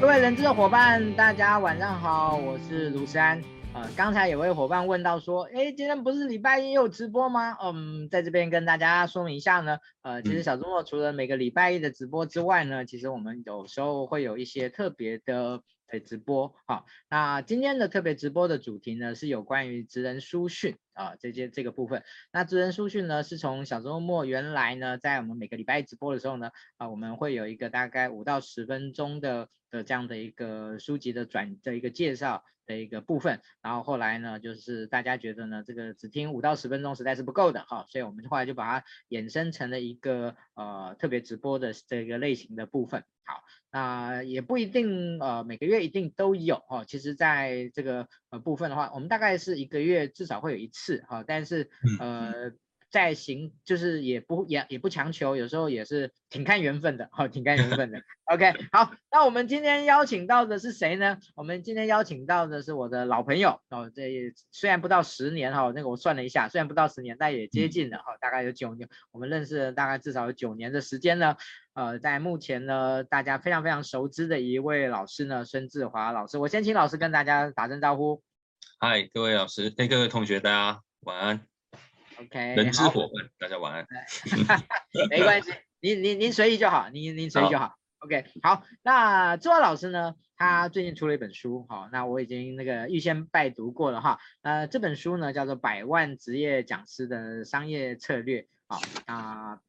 各位人资的伙伴，大家晚上好，我是卢山。呃，刚才有位伙伴问到说，哎，今天不是礼拜一有直播吗？嗯，在这边跟大家说明一下呢。呃，其实小周末除了每个礼拜一的直播之外呢，其实我们有时候会有一些特别的。对直播好，那今天的特别直播的主题呢，是有关于职人书讯啊，这些这个部分。那智能书讯呢，是从小周末原来呢，在我们每个礼拜直播的时候呢，啊，我们会有一个大概五到十分钟的的这样的一个书籍的转的一个介绍的一个部分。然后后来呢，就是大家觉得呢，这个只听五到十分钟实在是不够的哈，所以我们后来就把它衍生成了一个呃特别直播的这个类型的部分。好，那也不一定，呃，每个月一定都有哦。其实，在这个呃部分的话，我们大概是一个月至少会有一次哈，但是呃。在行就是也不也也不强求，有时候也是挺看缘分的，哈，挺看缘分的。OK，好，那我们今天邀请到的是谁呢？我们今天邀请到的是我的老朋友哦，这也虽然不到十年哈，那个我算了一下，虽然不到十年，但也接近了哈，大概有九年，我们认识了大概至少有九年的时间呢。呃，在目前呢，大家非常非常熟知的一位老师呢，孙志华老师，我先请老师跟大家打声招呼。嗨，各位老师，哎，各位同学，大家晚安。OK，人之伙伴，大家晚安。没关系，您您您随意就好，您您随意就好。OK，好，那周老师呢，他最近出了一本书，好，那我已经那个预先拜读过了哈。呃，这本书呢叫做《百万职业讲师的商业策略》，好啊。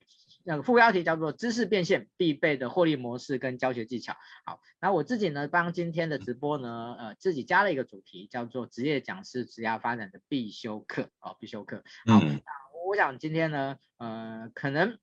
那个副标题叫做“知识变现必备的获利模式跟教学技巧”。好，那我自己呢，帮今天的直播呢，呃，自己加了一个主题，叫做“职业讲师职业发展的必修课”。哦，必修课。好，嗯、那我想今天呢，呃，可能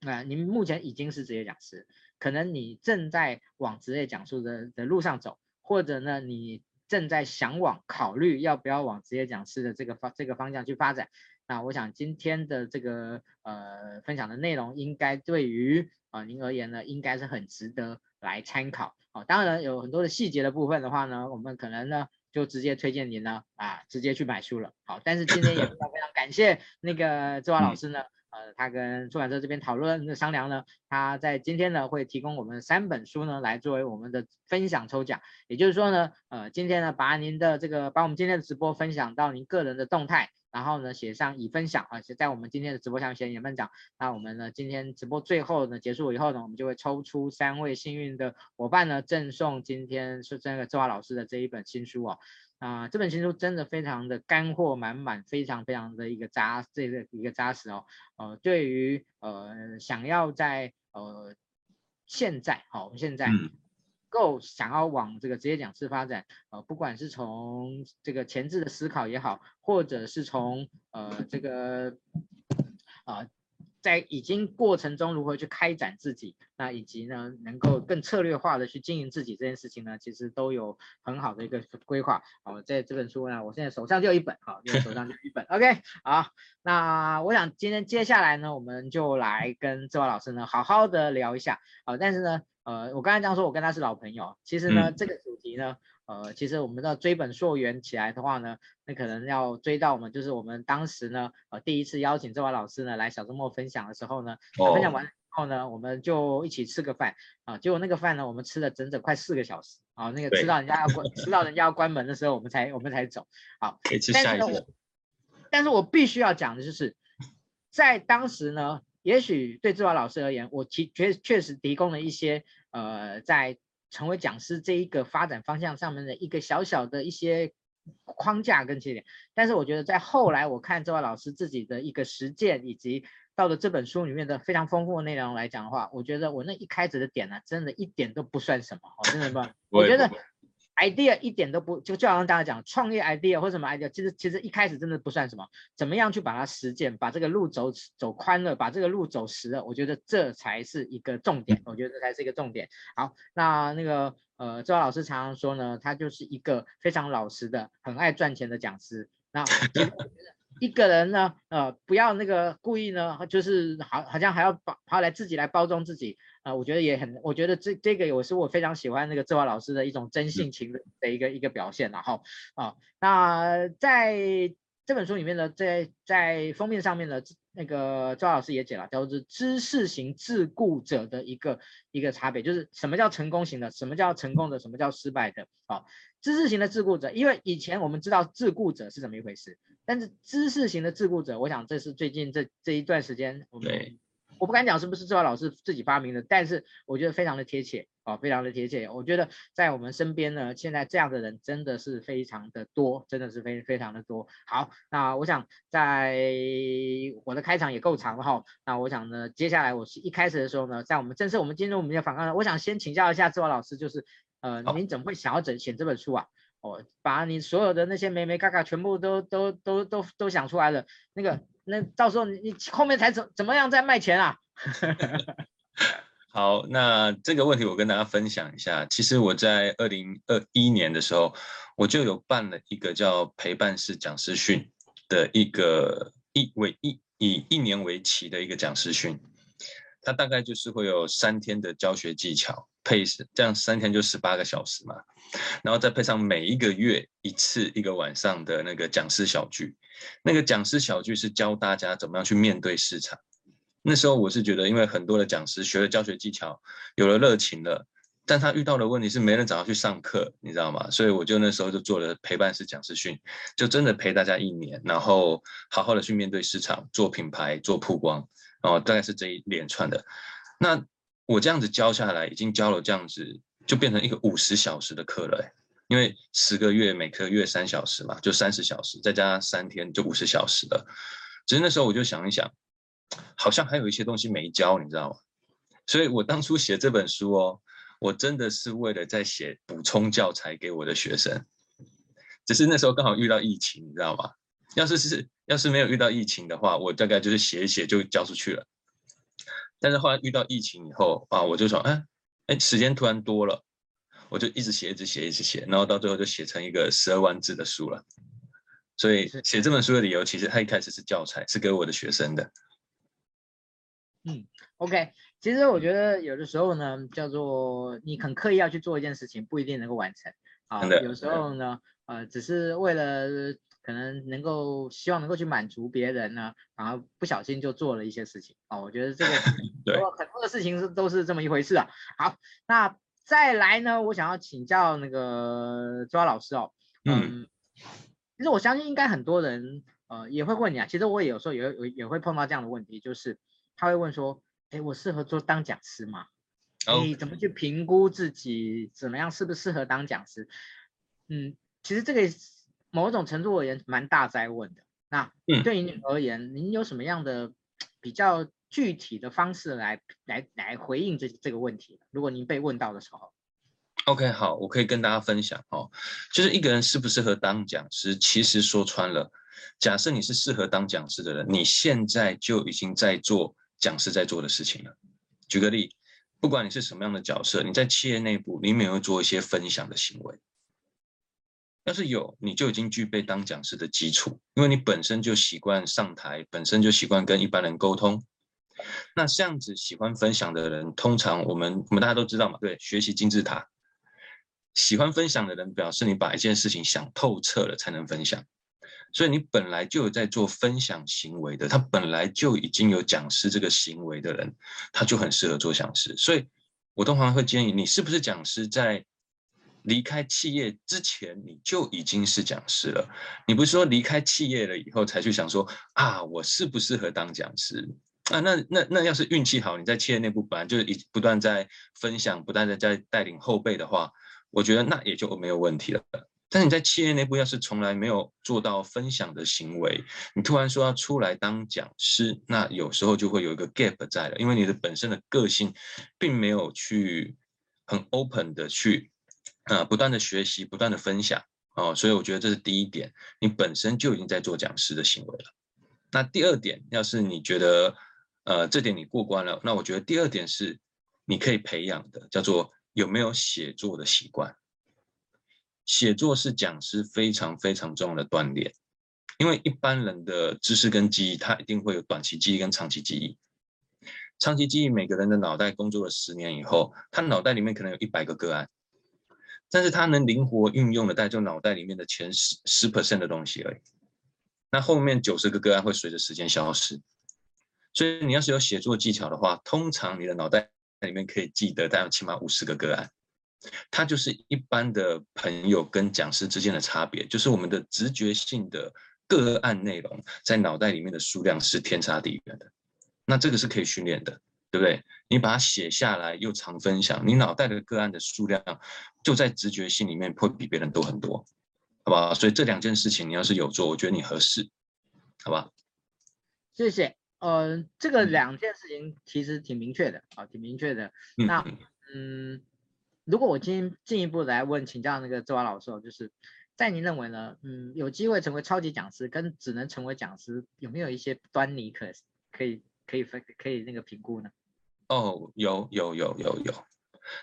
啊、呃，您目前已经是职业讲师，可能你正在往职业讲述的的路上走，或者呢，你正在想往考虑要不要往职业讲师的这个方这个方向去发展。那我想今天的这个呃分享的内容，应该对于啊、呃、您而言呢，应该是很值得来参考。好、哦，当然有很多的细节的部分的话呢，我们可能呢就直接推荐您呢啊直接去买书了。好，但是今天也非常非常感谢那个周华老师呢，呃，他跟出版社这边讨论商量呢，他在今天呢会提供我们三本书呢来作为我们的分享抽奖。也就是说呢，呃，今天呢把您的这个把我们今天的直播分享到您个人的动态。然后呢，写上已分享啊，写在我们今天的直播下面写“已分享”。那我们呢，今天直播最后呢，结束以后呢，我们就会抽出三位幸运的伙伴呢，赠送今天是这个志华老师的这一本新书哦。啊、呃，这本新书真的非常的干货满满，非常非常的一个扎，这个一个扎实哦。呃，对于呃想要在呃现在好、我们、现在。嗯够想要往这个职业讲师发展，呃，不管是从这个前置的思考也好，或者是从呃这个啊、呃，在已经过程中如何去开展自己，那以及呢能够更策略化的去经营自己这件事情呢，其实都有很好的一个规划。好，在这本书呢，我现在手上就有一本，好，就手上就有一本。OK，好，那我想今天接下来呢，我们就来跟志华老师呢好好的聊一下。好，但是呢。呃，我刚才这样说，我跟他是老朋友。其实呢，嗯、这个主题呢，呃，其实我们要追本溯源起来的话呢，那可能要追到我们就是我们当时呢，呃，第一次邀请志华老师呢来小周末分享的时候呢，哦、分享完之后呢，我们就一起吃个饭啊、呃。结果那个饭呢，我们吃了整整快四个小时啊、呃，那个吃到人家要关，对吃到人家要关门的时候，我们才我们才走。好，可以吃下一次。但是我必须要讲的就是，在当时呢。也许对志华老师而言，我其确确实提供了一些呃，在成为讲师这一个发展方向上面的一个小小的一些框架跟起点。但是我觉得在后来我看周华老师自己的一个实践，以及到了这本书里面的非常丰富的内容来讲的话，我觉得我那一开始的点呢，真的一点都不算什么，我真的不，我觉得。Idea 一点都不就就好像大家讲创业 idea 或什么 idea，其实其实一开始真的不算什么，怎么样去把它实践，把这个路走走宽了，把这个路走实了，我觉得这才是一个重点，我觉得这才是一个重点。好，那那个呃，周老师常常说呢，他就是一个非常老实的、很爱赚钱的讲师。那一个人呢，呃，不要那个故意呢，就是好好像还要包，还要来自己来包装自己。啊，我觉得也很，我觉得这这个也是我非常喜欢那个志华老师的一种真性情的的一个、嗯、一个表现。然后啊，那在这本书里面呢，在在封面上面的那个周老师也解了，叫做知识型自顾者的一个一个差别，就是什么叫成功型的，什么叫成功的，什么叫失败的。好，知识型的自顾者，因为以前我们知道自顾者是怎么一回事，但是知识型的自顾者，我想这是最近这这一段时间我们。我不敢讲是不是周老师自己发明的，但是我觉得非常的贴切哦，非常的贴切。我觉得在我们身边呢，现在这样的人真的是非常的多，真的是非非常的多。好，那我想在我的开场也够长了哈，那我想呢，接下来我是一开始的时候呢，在我们正式我们进入我们的访谈，我想先请教一下周老师，就是呃，您怎么会想要整写这本书啊？哦，把你所有的那些眉眉嘎嘎全部都都都都都想出来了，那个。那到时候你你后面才怎怎么样再卖钱啊？好，那这个问题我跟大家分享一下。其实我在二零二一年的时候，我就有办了一个叫陪伴式讲师训的一个一为一以一年为期的一个讲师训。它大概就是会有三天的教学技巧，配这样三天就十八个小时嘛，然后再配上每一个月一次一个晚上的那个讲师小聚。那个讲师小聚是教大家怎么样去面对市场。那时候我是觉得，因为很多的讲师学了教学技巧，有了热情了，但他遇到的问题是没人找他去上课，你知道吗？所以我就那时候就做了陪伴式讲师训，就真的陪大家一年，然后好好的去面对市场，做品牌，做曝光，哦，大概是这一连串的。那我这样子教下来，已经教了这样子，就变成一个五十小时的课了，欸。因为十个月每个月三小时嘛，就三十小时，再加三天就五十小时了。只是那时候我就想一想，好像还有一些东西没教，你知道吗？所以我当初写这本书哦，我真的是为了在写补充教材给我的学生。只是那时候刚好遇到疫情，你知道吗？要是是要是没有遇到疫情的话，我大概就是写一写就交出去了。但是后来遇到疫情以后啊，我就说，哎哎，时间突然多了。我就一直写，一直写，一直写，然后到最后就写成一个十二万字的书了。所以写这本书的理由，其实它一开始是教材，是给我的学生的。嗯，OK，其实我觉得有的时候呢，叫做你很刻意要去做一件事情，不一定能够完成啊。有时候呢，呃，只是为了可能能够希望能够去满足别人呢，然后不小心就做了一些事情哦。我觉得这个 对很多的事情是都是这么一回事啊。好，那。再来呢，我想要请教那个周老师哦，嗯，其实我相信应该很多人呃也会问你啊，其实我也有时候也会也会碰到这样的问题，就是他会问说，哎，我适合做当讲师吗？你怎么去评估自己怎么样适不适合当讲师？嗯，其实这个某种程度而言蛮大哉问的。那对于你而言，您有什么样的比较？具体的方式来来来回应这这个问题。如果您被问到的时候，OK，好，我可以跟大家分享哦，就是一个人适不适合当讲师，其实说穿了，假设你是适合当讲师的人，你现在就已经在做讲师在做的事情了。举个例，不管你是什么样的角色，你在企业内部，你有没有做一些分享的行为？要是有，你就已经具备当讲师的基础，因为你本身就习惯上台，本身就习惯跟一般人沟通。那这样子喜欢分享的人，通常我们我们大家都知道嘛，对，学习金字塔，喜欢分享的人表示你把一件事情想透彻了才能分享，所以你本来就有在做分享行为的，他本来就已经有讲师这个行为的人，他就很适合做讲师。所以我通常会建议你，是不是讲师在离开企业之前你就已经是讲师了，你不是说离开企业了以后才去想说啊，我适不适合当讲师？啊，那那那要是运气好，你在企业内部本来就是一不断在分享，不断的在带领后辈的话，我觉得那也就没有问题了。但是你在企业内部要是从来没有做到分享的行为，你突然说要出来当讲师，那有时候就会有一个 gap 在了，因为你的本身的个性并没有去很 open 的去啊不断的学习，不断的分享哦，所以我觉得这是第一点，你本身就已经在做讲师的行为了。那第二点，要是你觉得呃，这点你过关了。那我觉得第二点是你可以培养的，叫做有没有写作的习惯。写作是讲师非常非常重要的锻炼，因为一般人的知识跟记忆，他一定会有短期记忆跟长期记忆。长期记忆，每个人的脑袋工作了十年以后，他脑袋里面可能有一百个个案，但是他能灵活运用的，大概就脑袋里面的前十十 percent 的东西而已。那后面九十个个案会随着时间消失。所以你要是有写作技巧的话，通常你的脑袋里面可以记得大概起码五十个个案。它就是一般的朋友跟讲师之间的差别，就是我们的直觉性的个案内容在脑袋里面的数量是天差地远的。那这个是可以训练的，对不对？你把它写下来又常分享，你脑袋的个案的数量就在直觉性里面会比别人多很多，好不好？所以这两件事情你要是有做，我觉得你合适，好吧？谢谢。呃，这个两件事情其实挺明确的啊，挺明确的。那嗯。如果我今天进一步来问请教那个周华老师，就是在您认为呢？嗯，有机会成为超级讲师跟只能成为讲师，有没有一些端倪可可以可以分可以那个评估呢？哦，有有有有有。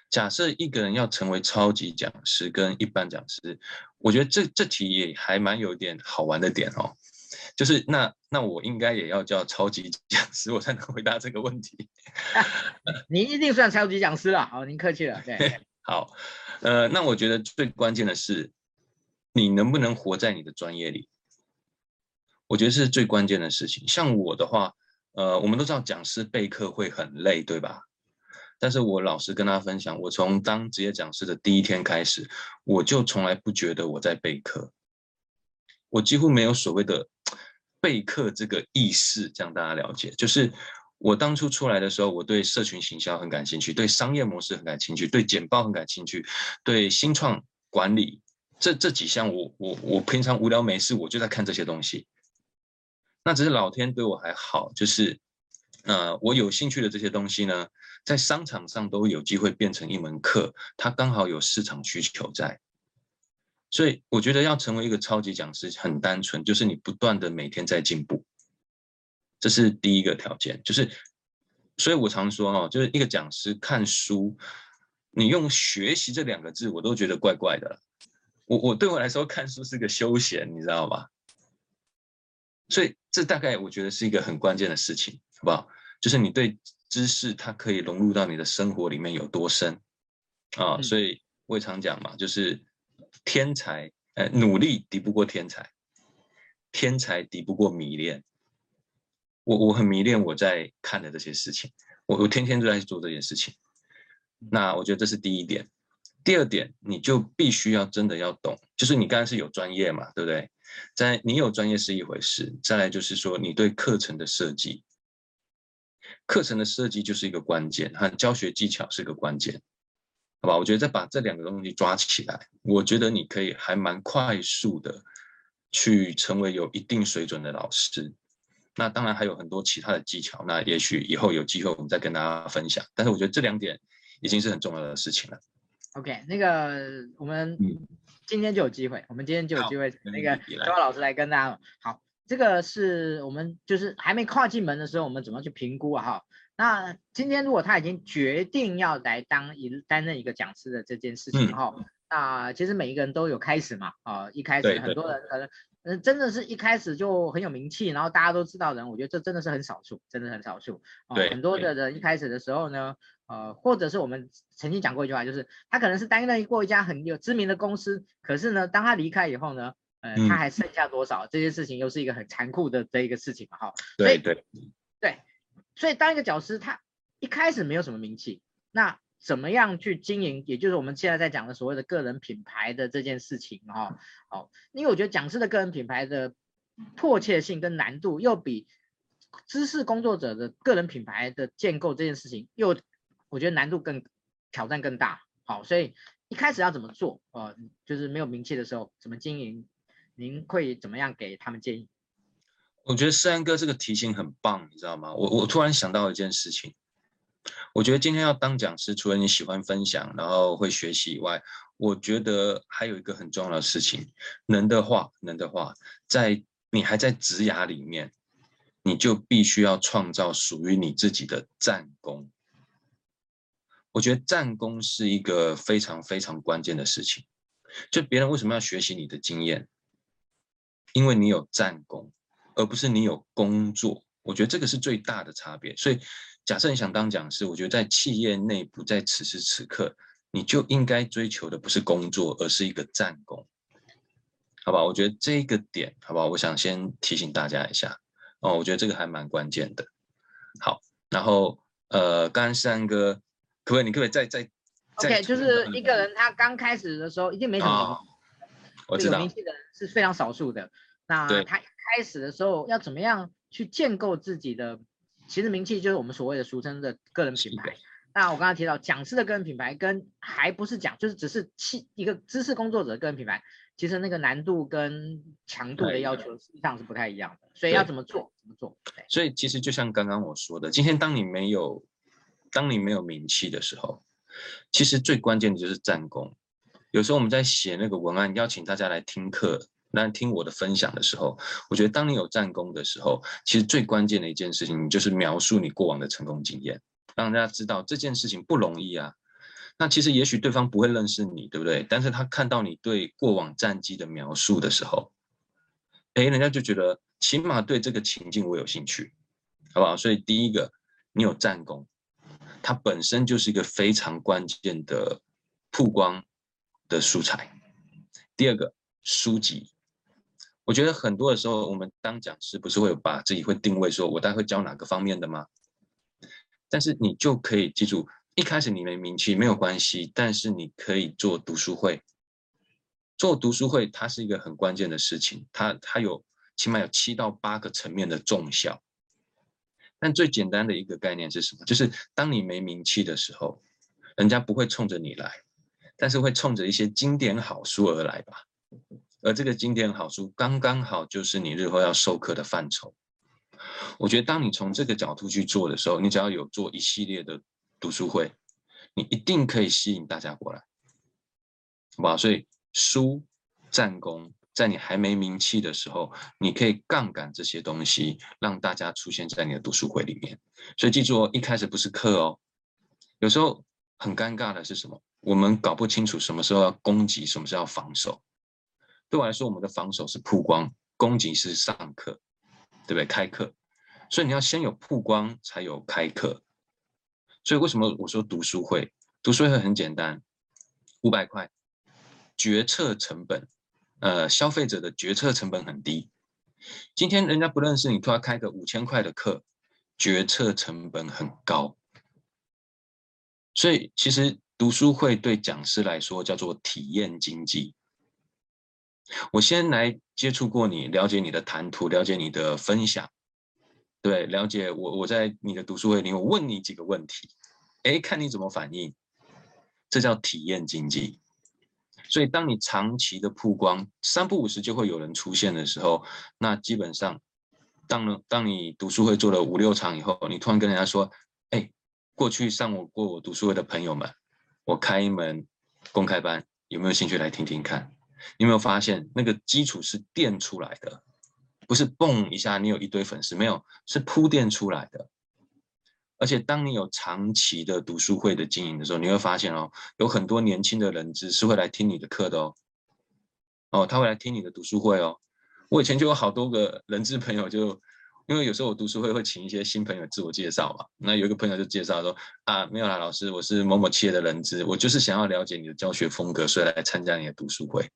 假设一个人要成为超级讲师跟一般讲师，我觉得这这题也还蛮有点好玩的点哦。就是那那我应该也要叫超级讲师，我才能回答这个问题。您一定算超级讲师了，好，您客气了，对。好，呃，那我觉得最关键的是，你能不能活在你的专业里？我觉得是最关键的事情。像我的话，呃，我们都知道讲师备课会很累，对吧？但是我老实跟大家分享，我从当职业讲师的第一天开始，我就从来不觉得我在备课，我几乎没有所谓的备课这个意识，这样大家了解，就是。我当初出来的时候，我对社群行销很感兴趣，对商业模式很感兴趣，对简报很感兴趣，对新创管理这这几项我，我我我平常无聊没事，我就在看这些东西。那只是老天对我还好，就是，呃，我有兴趣的这些东西呢，在商场上都有机会变成一门课，它刚好有市场需求在。所以我觉得要成为一个超级讲师很单纯，就是你不断的每天在进步。这是第一个条件，就是，所以我常说哦，就是一个讲师看书，你用学习这两个字，我都觉得怪怪的。我我对我来说，看书是个休闲，你知道吗？所以这大概我觉得是一个很关键的事情，好不好？就是你对知识，它可以融入到你的生活里面有多深啊？所以我也常讲嘛，就是天才，呃，努力敌不过天才，天才敌不过迷恋。我我很迷恋我在看的这些事情，我我天天都在做这件事情。那我觉得这是第一点。第二点，你就必须要真的要懂，就是你刚才是有专业嘛，对不对？在你有专业是一回事，再来就是说你对课程的设计，课程的设计就是一个关键，和教学技巧是个关键，好吧？我觉得再把这两个东西抓起来，我觉得你可以还蛮快速的去成为有一定水准的老师。那当然还有很多其他的技巧，那也许以后有机会我们再跟大家分享。但是我觉得这两点已经是很重要的事情了。OK，那个我们今天就有机会，嗯、我们今天就有机会，那个周老师来跟大家。好，这个是我们就是还没跨进门的时候，我们怎么去评估啊？哈，那今天如果他已经决定要来当一担任一个讲师的这件事情哈，嗯、那其实每一个人都有开始嘛，啊，一开始很多人可能。嗯，真的是一开始就很有名气，然后大家都知道的人，我觉得这真的是很少数，真的很少数。对，很多的人一开始的时候呢，呃，或者是我们曾经讲过一句话，就是他可能是担任过一家很有知名的公司，可是呢，当他离开以后呢，呃，他还剩下多少？嗯、这件事情又是一个很残酷的这一个事情哈。对对对，所以当一个讲师，他一开始没有什么名气，那。怎么样去经营，也就是我们现在在讲的所谓的个人品牌的这件事情哈，好，因为我觉得讲师的个人品牌的迫切性跟难度，又比知识工作者的个人品牌的建构这件事情，又我觉得难度更挑战更大。好，所以一开始要怎么做？呃，就是没有名气的时候怎么经营？您会怎么样给他们建议？我觉得世安哥这个提醒很棒，你知道吗？我我突然想到一件事情。我觉得今天要当讲师，除了你喜欢分享，然后会学习以外，我觉得还有一个很重要的事情，能的话，能的话，在你还在职涯里面，你就必须要创造属于你自己的战功。我觉得战功是一个非常非常关键的事情。就别人为什么要学习你的经验？因为你有战功，而不是你有工作。我觉得这个是最大的差别。所以。假设你想当讲师，我觉得在企业内部，在此时此刻，你就应该追求的不是工作，而是一个战功。好吧？我觉得这个点，好不好？我想先提醒大家一下哦，我觉得这个还蛮关键的。好，然后呃，刚刚三哥，可不可以？你可不可以再再？OK，就是一个人他刚开始的时候一定没什么、哦，我知道，名气的人是非常少数的。那他一开始的时候要怎么样去建构自己的？其实名气就是我们所谓的俗称的个人品牌。那我刚才提到讲师的个人品牌，跟还不是讲，就是只是气一个知识工作者的个人品牌，其实那个难度跟强度的要求实际上是不太一样的。所以要怎么做？怎么做？所以其实就像刚刚我说的，今天当你没有当你没有名气的时候，其实最关键的就是战功。有时候我们在写那个文案，邀请大家来听课。那听我的分享的时候，我觉得当你有战功的时候，其实最关键的一件事情，你就是描述你过往的成功经验，让大家知道这件事情不容易啊。那其实也许对方不会认识你，对不对？但是他看到你对过往战绩的描述的时候，哎，人家就觉得起码对这个情境我有兴趣，好不好？所以第一个，你有战功，它本身就是一个非常关键的曝光的素材。第二个，书籍。我觉得很多的时候，我们当讲师不是会把自己会定位说，我大概会教哪个方面的吗？但是你就可以记住，一开始你没名气没有关系，但是你可以做读书会。做读书会，它是一个很关键的事情，它它有起码有七到八个层面的重效。但最简单的一个概念是什么？就是当你没名气的时候，人家不会冲着你来，但是会冲着一些经典好书而来吧。而这个经典好书刚刚好就是你日后要授课的范畴。我觉得当你从这个角度去做的时候，你只要有做一系列的读书会，你一定可以吸引大家过来，好吧？所以书战功，在你还没名气的时候，你可以杠杆这些东西，让大家出现在你的读书会里面。所以记住哦，一开始不是课哦。有时候很尴尬的是什么？我们搞不清楚什么时候要攻击，什么时候要防守。对我来说，我们的防守是曝光，攻击是上课，对不对？开课，所以你要先有曝光，才有开课。所以为什么我说读书会？读书会很简单，五百块，决策成本，呃，消费者的决策成本很低。今天人家不认识你，突然开个五千块的课，决策成本很高。所以其实读书会对讲师来说叫做体验经济。我先来接触过你，了解你的谈吐，了解你的分享，对，了解我。我在你的读书会里，我问你几个问题，哎，看你怎么反应，这叫体验经济。所以，当你长期的曝光，三不五时就会有人出现的时候，那基本上，当了当你读书会做了五六场以后，你突然跟人家说，哎，过去上我过我读书会的朋友们，我开一门公开班，有没有兴趣来听听看？你有没有发现那个基础是垫出来的，不是蹦一下你有一堆粉丝，没有，是铺垫出来的。而且当你有长期的读书会的经营的时候，你会发现哦，有很多年轻的人资是会来听你的课的哦，哦，他会来听你的读书会哦。我以前就有好多个人资朋友就，因为有时候我读书会会请一些新朋友自我介绍嘛，那有一个朋友就介绍说啊，没有啦，老师，我是某某企业的人资，我就是想要了解你的教学风格，所以来参加你的读书会。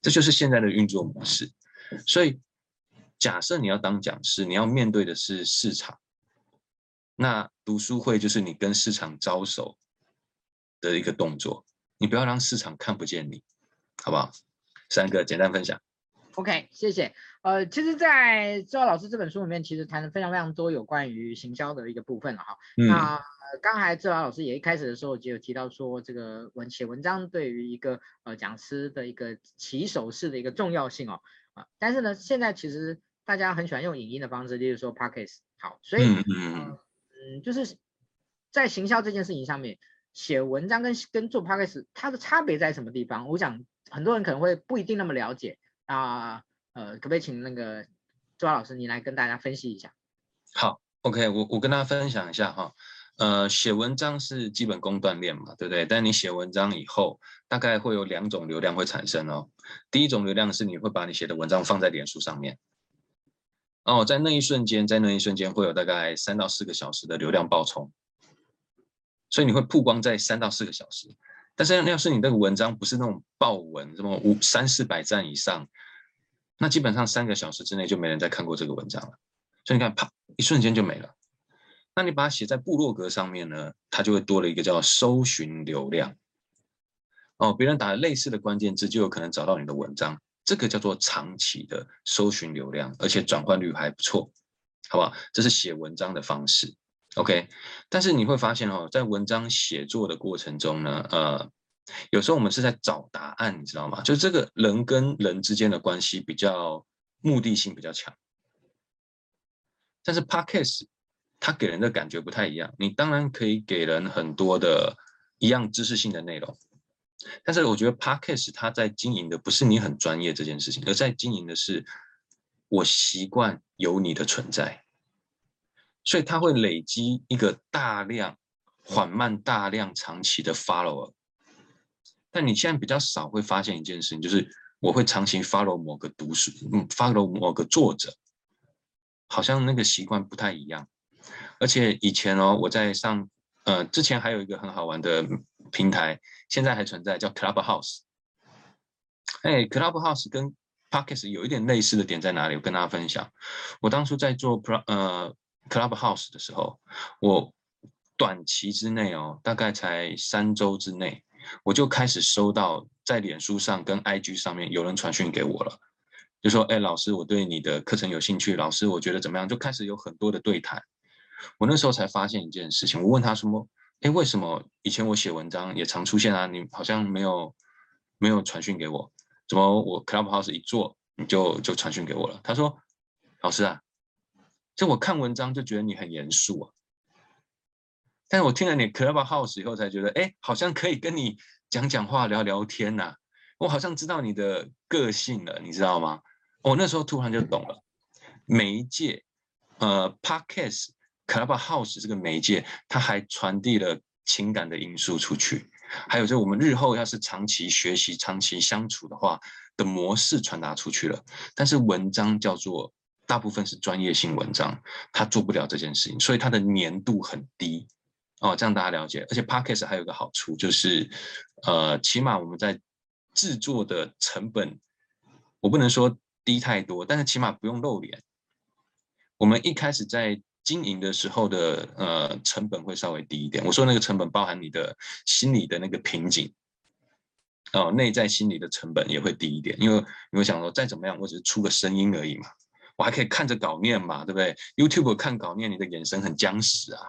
这就是现在的运作模式，所以假设你要当讲师，你要面对的是市场，那读书会就是你跟市场招手的一个动作，你不要让市场看不见你，好不好？三个简单分享。OK，谢谢。呃，其实，在周老师这本书里面，其实谈了非常非常多有关于行销的一个部分了哈。嗯。那刚才志华老师也一开始的时候就有提到说，这个文写文章对于一个呃讲师的一个起手式的一个重要性哦啊，但是呢，现在其实大家很喜欢用影音的方式，例如说 Podcast 好，所以嗯嗯，就是在行销这件事情上面，写文章跟跟做 Podcast 它的差别在什么地方？我想很多人可能会不一定那么了解啊，呃，可不可以请那个周老师你来跟大家分析一下？好，OK，我我跟大家分享一下哈。呃，写文章是基本功锻炼嘛，对不对？但你写文章以后，大概会有两种流量会产生哦。第一种流量是你会把你写的文章放在脸书上面，哦，在那一瞬间，在那一瞬间会有大概三到四个小时的流量爆冲，所以你会曝光在三到四个小时。但是要是你那个文章不是那种爆文，什么五三四百赞以上，那基本上三个小时之内就没人再看过这个文章了。所以你看，啪，一瞬间就没了。那你把它写在部落格上面呢，它就会多了一个叫搜寻流量。哦，别人打了类似的关键字，就有可能找到你的文章。这个叫做长期的搜寻流量，而且转换率还不错，好不好？这是写文章的方式。OK，但是你会发现哦，在文章写作的过程中呢，呃，有时候我们是在找答案，你知道吗？就这个人跟人之间的关系比较目的性比较强。但是 Podcast 它给人的感觉不太一样，你当然可以给人很多的一样知识性的内容，但是我觉得 Podcast 它在经营的不是你很专业这件事情，而在经营的是我习惯有你的存在。所以它会累积一个大量、缓慢、大量、长期的 follower。但你现在比较少会发现一件事情，就是我会长期 follow 某个读书，嗯，follow 某个作者，好像那个习惯不太一样。而且以前哦，我在上，呃，之前还有一个很好玩的平台，现在还存在，叫 Clubhouse。哎，Clubhouse 跟 Podcast 有一点类似的点在哪里？我跟大家分享，我当初在做 Pro，呃。Clubhouse 的时候，我短期之内哦，大概才三周之内，我就开始收到在脸书上跟 IG 上面有人传讯给我了，就说：“哎，老师，我对你的课程有兴趣，老师，我觉得怎么样？”就开始有很多的对谈。我那时候才发现一件事情，我问他什么：“哎，为什么以前我写文章也常出现啊？你好像没有没有传讯给我，怎么我 Clubhouse 一做你就就传讯给我了？”他说：“老师啊。”就我看文章就觉得你很严肃啊，但是我听了你 Clubhouse 以后才觉得，哎，好像可以跟你讲讲话、聊聊天呐。我好像知道你的个性了，你知道吗？我那时候突然就懂了，媒介，呃，Podcast Clubhouse 这个媒介，它还传递了情感的因素出去，还有就我们日后要是长期学习、长期相处的话的模式传达出去了。但是文章叫做。大部分是专业性文章，它做不了这件事情，所以它的粘度很低哦。这样大家了解。而且 Podcast 还有一个好处就是，呃，起码我们在制作的成本，我不能说低太多，但是起码不用露脸。我们一开始在经营的时候的呃成本会稍微低一点。我说那个成本包含你的心理的那个瓶颈哦，内在心理的成本也会低一点，因为你会想说再怎么样，我只是出个声音而已嘛。我还可以看着稿念嘛，对不对？YouTube 看稿念，你的眼神很僵死啊。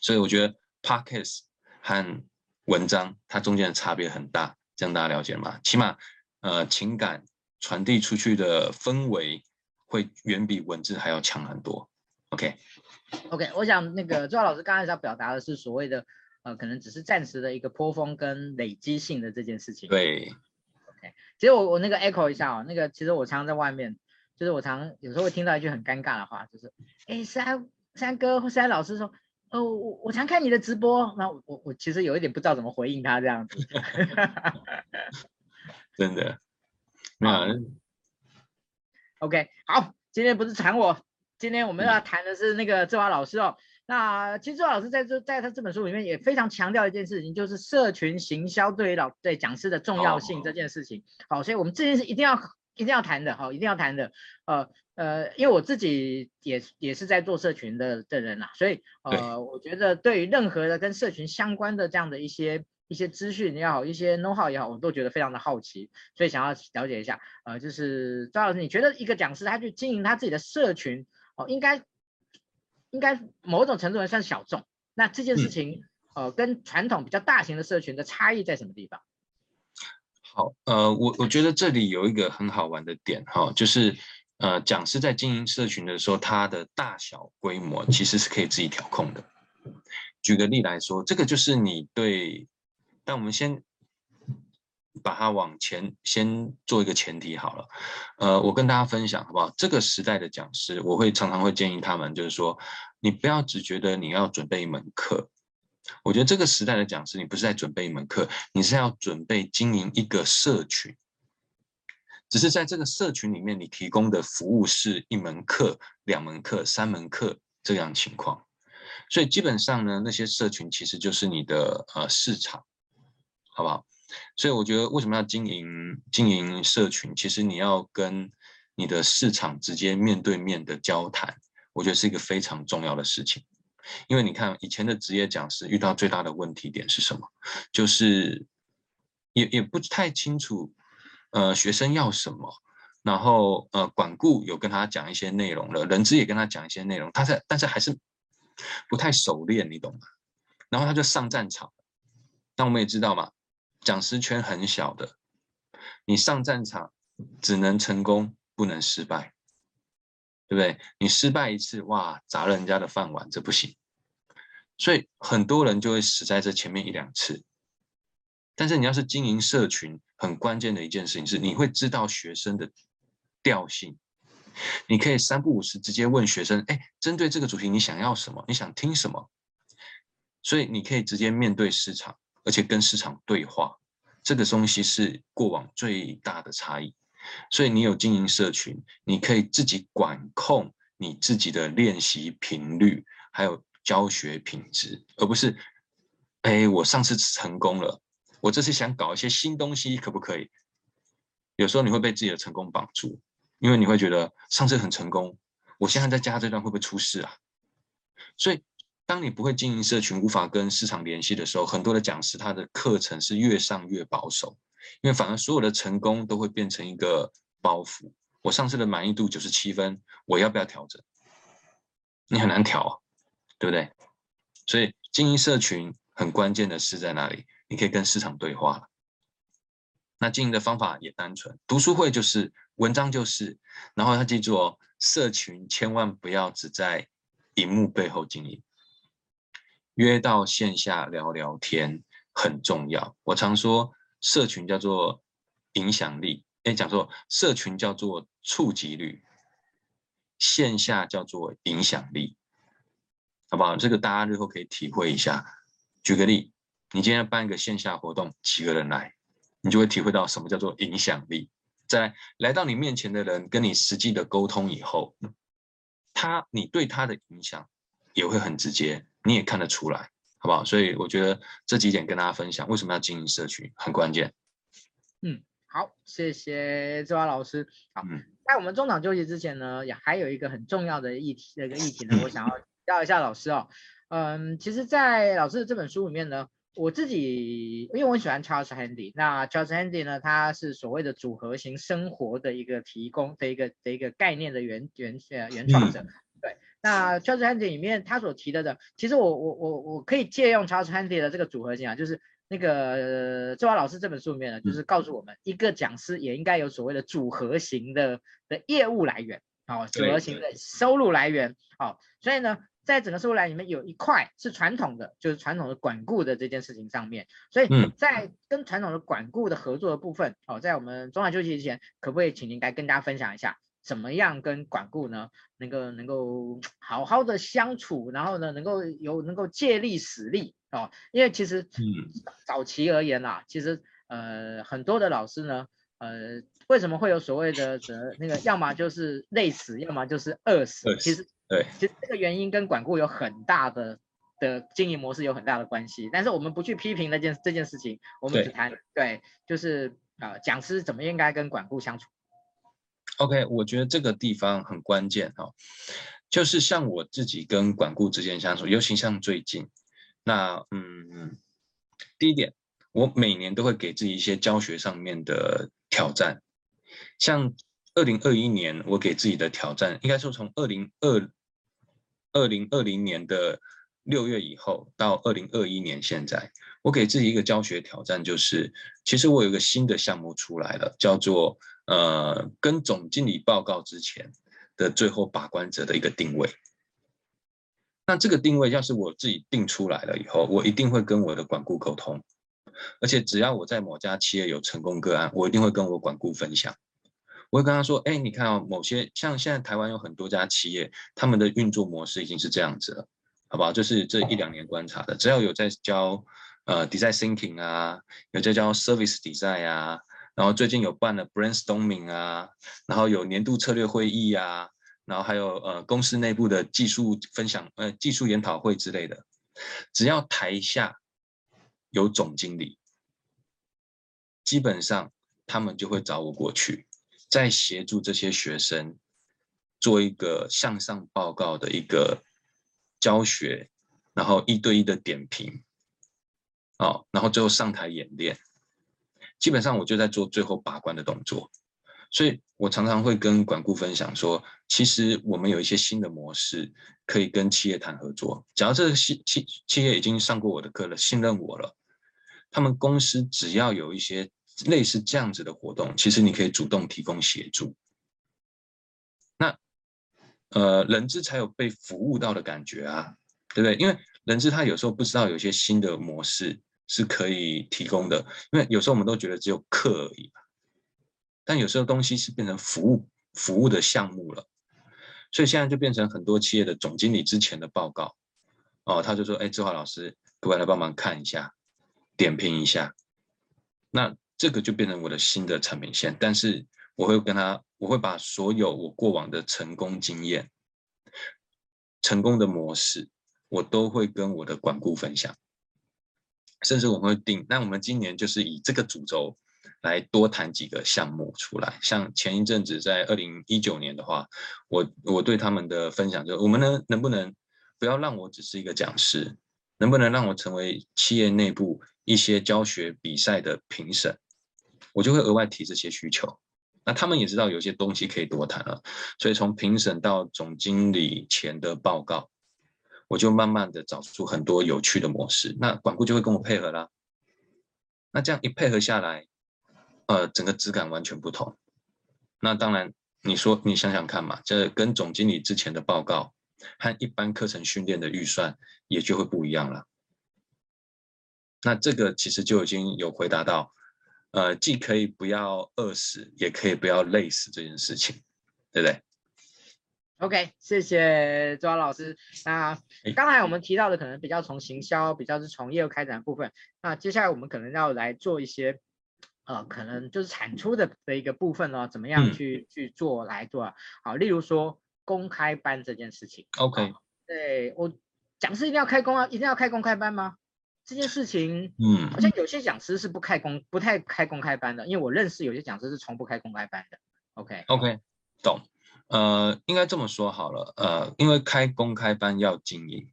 所以我觉得 Podcast 和文章它中间的差别很大，这样大家了解吗？起码呃情感传递出去的氛围会远比文字还要强很多。OK OK，我想那个周老师刚才要表达的是所谓的呃可能只是暂时的一个波峰跟累积性的这件事情。对。OK，其实我我那个 echo 一下哦，那个其实我常常在外面。就是我常有时候会听到一句很尴尬的话，就是，哎，三三哥或三老师说，哦，我我常看你的直播，那我我我其实有一点不知道怎么回应他这样子。真的，那 OK 好，今天不是馋我，今天我们要谈的是那个志华老师哦。那其实志华老师在这在他这本书里面也非常强调一件事情，就是社群行销对于老对讲师的重要性这件事情。好，所以我们这件事一定要。一定要谈的，好，一定要谈的，呃呃，因为我自己也也是在做社群的的人呐，所以呃，我觉得对于任何的跟社群相关的这样的一些一些资讯也好，一些 know how 也好，我都觉得非常的好奇，所以想要了解一下，呃，就是赵老师，你觉得一个讲师他去经营他自己的社群，哦，应该应该某种程度上算小众，那这件事情，呃，跟传统比较大型的社群的差异在什么地方？好，呃，我我觉得这里有一个很好玩的点哈，就是呃，讲师在经营社群的时候，它的大小规模其实是可以自己调控的。举个例来说，这个就是你对，但我们先把它往前先做一个前提好了。呃，我跟大家分享好不好？这个时代的讲师，我会常常会建议他们，就是说，你不要只觉得你要准备一门课。我觉得这个时代的讲师，你不是在准备一门课，你是要准备经营一个社群。只是在这个社群里面，你提供的服务是一门课、两门课、三门课这样情况。所以基本上呢，那些社群其实就是你的呃市场。好不好？所以我觉得为什么要经营经营社群？其实你要跟你的市场直接面对面的交谈，我觉得是一个非常重要的事情。因为你看以前的职业讲师遇到最大的问题点是什么？就是也也不太清楚，呃，学生要什么，然后呃，管顾有跟他讲一些内容了，人资也跟他讲一些内容，他在但是还是不太熟练，你懂吗？然后他就上战场。但我们也知道嘛，讲师圈很小的，你上战场只能成功不能失败。对不对？你失败一次，哇，砸了人家的饭碗，这不行。所以很多人就会死在这前面一两次。但是你要是经营社群，很关键的一件事情是，你会知道学生的调性。你可以三不五时直接问学生：哎，针对这个主题，你想要什么？你想听什么？所以你可以直接面对市场，而且跟市场对话。这个东西是过往最大的差异。所以你有经营社群，你可以自己管控你自己的练习频率，还有教学品质，而不是，哎，我上次成功了，我这次想搞一些新东西，可不可以？有时候你会被自己的成功绑住，因为你会觉得上次很成功，我现在在加这段会不会出事啊？所以，当你不会经营社群，无法跟市场联系的时候，很多的讲师他的课程是越上越保守。因为反而所有的成功都会变成一个包袱。我上次的满意度九十七分，我要不要调整？你很难调，对不对？所以经营社群很关键的是在哪里？你可以跟市场对话。那经营的方法也单纯，读书会就是文章就是，然后要记住哦，社群千万不要只在荧幕背后经营，约到线下聊聊天很重要。我常说。社群叫做影响力，哎，讲错，社群叫做触及率，线下叫做影响力，好不好？这个大家日后可以体会一下。举个例，你今天办一个线下活动，几个人来，你就会体会到什么叫做影响力。在来到你面前的人跟你实际的沟通以后，他你对他的影响也会很直接，你也看得出来。好不好？所以我觉得这几点跟大家分享，为什么要经营社区很关键。嗯，好，谢谢志华老师。好，嗯、在我们中场休息之前呢，也还有一个很重要的议题，那个议题呢，我想要教一下老师哦。嗯，其实，在老师的这本书里面呢，我自己因为我很喜欢 Charles Handy，那 Charles Handy 呢，他是所谓的组合型生活的一个提供的一个的一个概念的原原呃原创者。嗯那 Charles Handy 里面他所提的的，其实我我我我可以借用 Charles Handy 的这个组合型啊，就是那个周华老师这本书里面呢，就是告诉我们一个讲师也应该有所谓的组合型的的业务来源，好，组合型的收入来源，好，所以呢，在整个收入来源里面有一块是传统的，就是传统的管顾的这件事情上面，所以在跟传统的管顾的合作的部分，好，在我们中场休息之前，可不可以请您来跟大家分享一下？怎么样跟管顾呢？能够能够好好的相处，然后呢，能够有能够借力使力哦。因为其实早期而言啦，其实呃很多的老师呢，呃为什么会有所谓的的那个，要么就是累死，要么就是饿死。其实对，其实这个原因跟管顾有很大的的经营模式有很大的关系。但是我们不去批评那件这件事情，我们只谈对，对，就是呃讲师怎么应该跟管顾相处。OK，我觉得这个地方很关键哈，就是像我自己跟管顾之间相处，尤其像最近，那嗯，第一点，我每年都会给自己一些教学上面的挑战，像二零二一年我给自己的挑战，应该说从二零二二零二零年的六月以后到二零二一年现在，我给自己一个教学挑战，就是其实我有一个新的项目出来了，叫做。呃，跟总经理报告之前的最后把关者的一个定位。那这个定位要是我自己定出来了以后，我一定会跟我的管顾沟通。而且只要我在某家企业有成功个案，我一定会跟我管顾分享。我会跟他说：“哎，你看哦，某些像现在台湾有很多家企业，他们的运作模式已经是这样子了，好不好？就是这一两年观察的，只要有在教呃 design thinking 啊，有在教 service design 啊。”然后最近有办了 brainstorming 啊，然后有年度策略会议啊，然后还有呃公司内部的技术分享呃技术研讨会之类的，只要台下有总经理，基本上他们就会找我过去，再协助这些学生做一个向上报告的一个教学，然后一对一的点评，哦，然后最后上台演练。基本上我就在做最后把关的动作，所以我常常会跟管顾分享说，其实我们有一些新的模式可以跟企业谈合作。假如这个企企企业已经上过我的课了，信任我了，他们公司只要有一些类似这样子的活动，其实你可以主动提供协助。那呃，人资才有被服务到的感觉啊，对不对？因为人资他有时候不知道有些新的模式。是可以提供的，因为有时候我们都觉得只有课而已，但有时候东西是变成服务服务的项目了，所以现在就变成很多企业的总经理之前的报告，哦，他就说，哎，志华老师，各位来帮忙看一下，点评一下，那这个就变成我的新的产品线，但是我会跟他，我会把所有我过往的成功经验、成功的模式，我都会跟我的管顾分享。甚至我们会定，那我们今年就是以这个主轴来多谈几个项目出来。像前一阵子在二零一九年的话，我我对他们的分享就是，我们能能不能不要让我只是一个讲师，能不能让我成为企业内部一些教学比赛的评审？我就会额外提这些需求。那他们也知道有些东西可以多谈了，所以从评审到总经理前的报告。我就慢慢的找出很多有趣的模式，那管顾就会跟我配合啦。那这样一配合下来，呃，整个质感完全不同。那当然，你说你想想看嘛，这跟总经理之前的报告和一般课程训练的预算也就会不一样了。那这个其实就已经有回答到，呃，既可以不要饿死，也可以不要累死这件事情，对不对？OK，谢谢周老师。那刚才我们提到的可能比较从行销，比较是从业务开展的部分。那接下来我们可能要来做一些，呃，可能就是产出的的一个部分呢，怎么样去、嗯、去做来做啊？好，例如说公开班这件事情。OK，对我讲师一定要开公啊，一定要开公开班吗？这件事情，嗯，好像有些讲师是不开公，不太开公开班的，因为我认识有些讲师是从不开公开班的。Okay, 懂。呃，应该这么说好了，呃，因为开公开班要经营，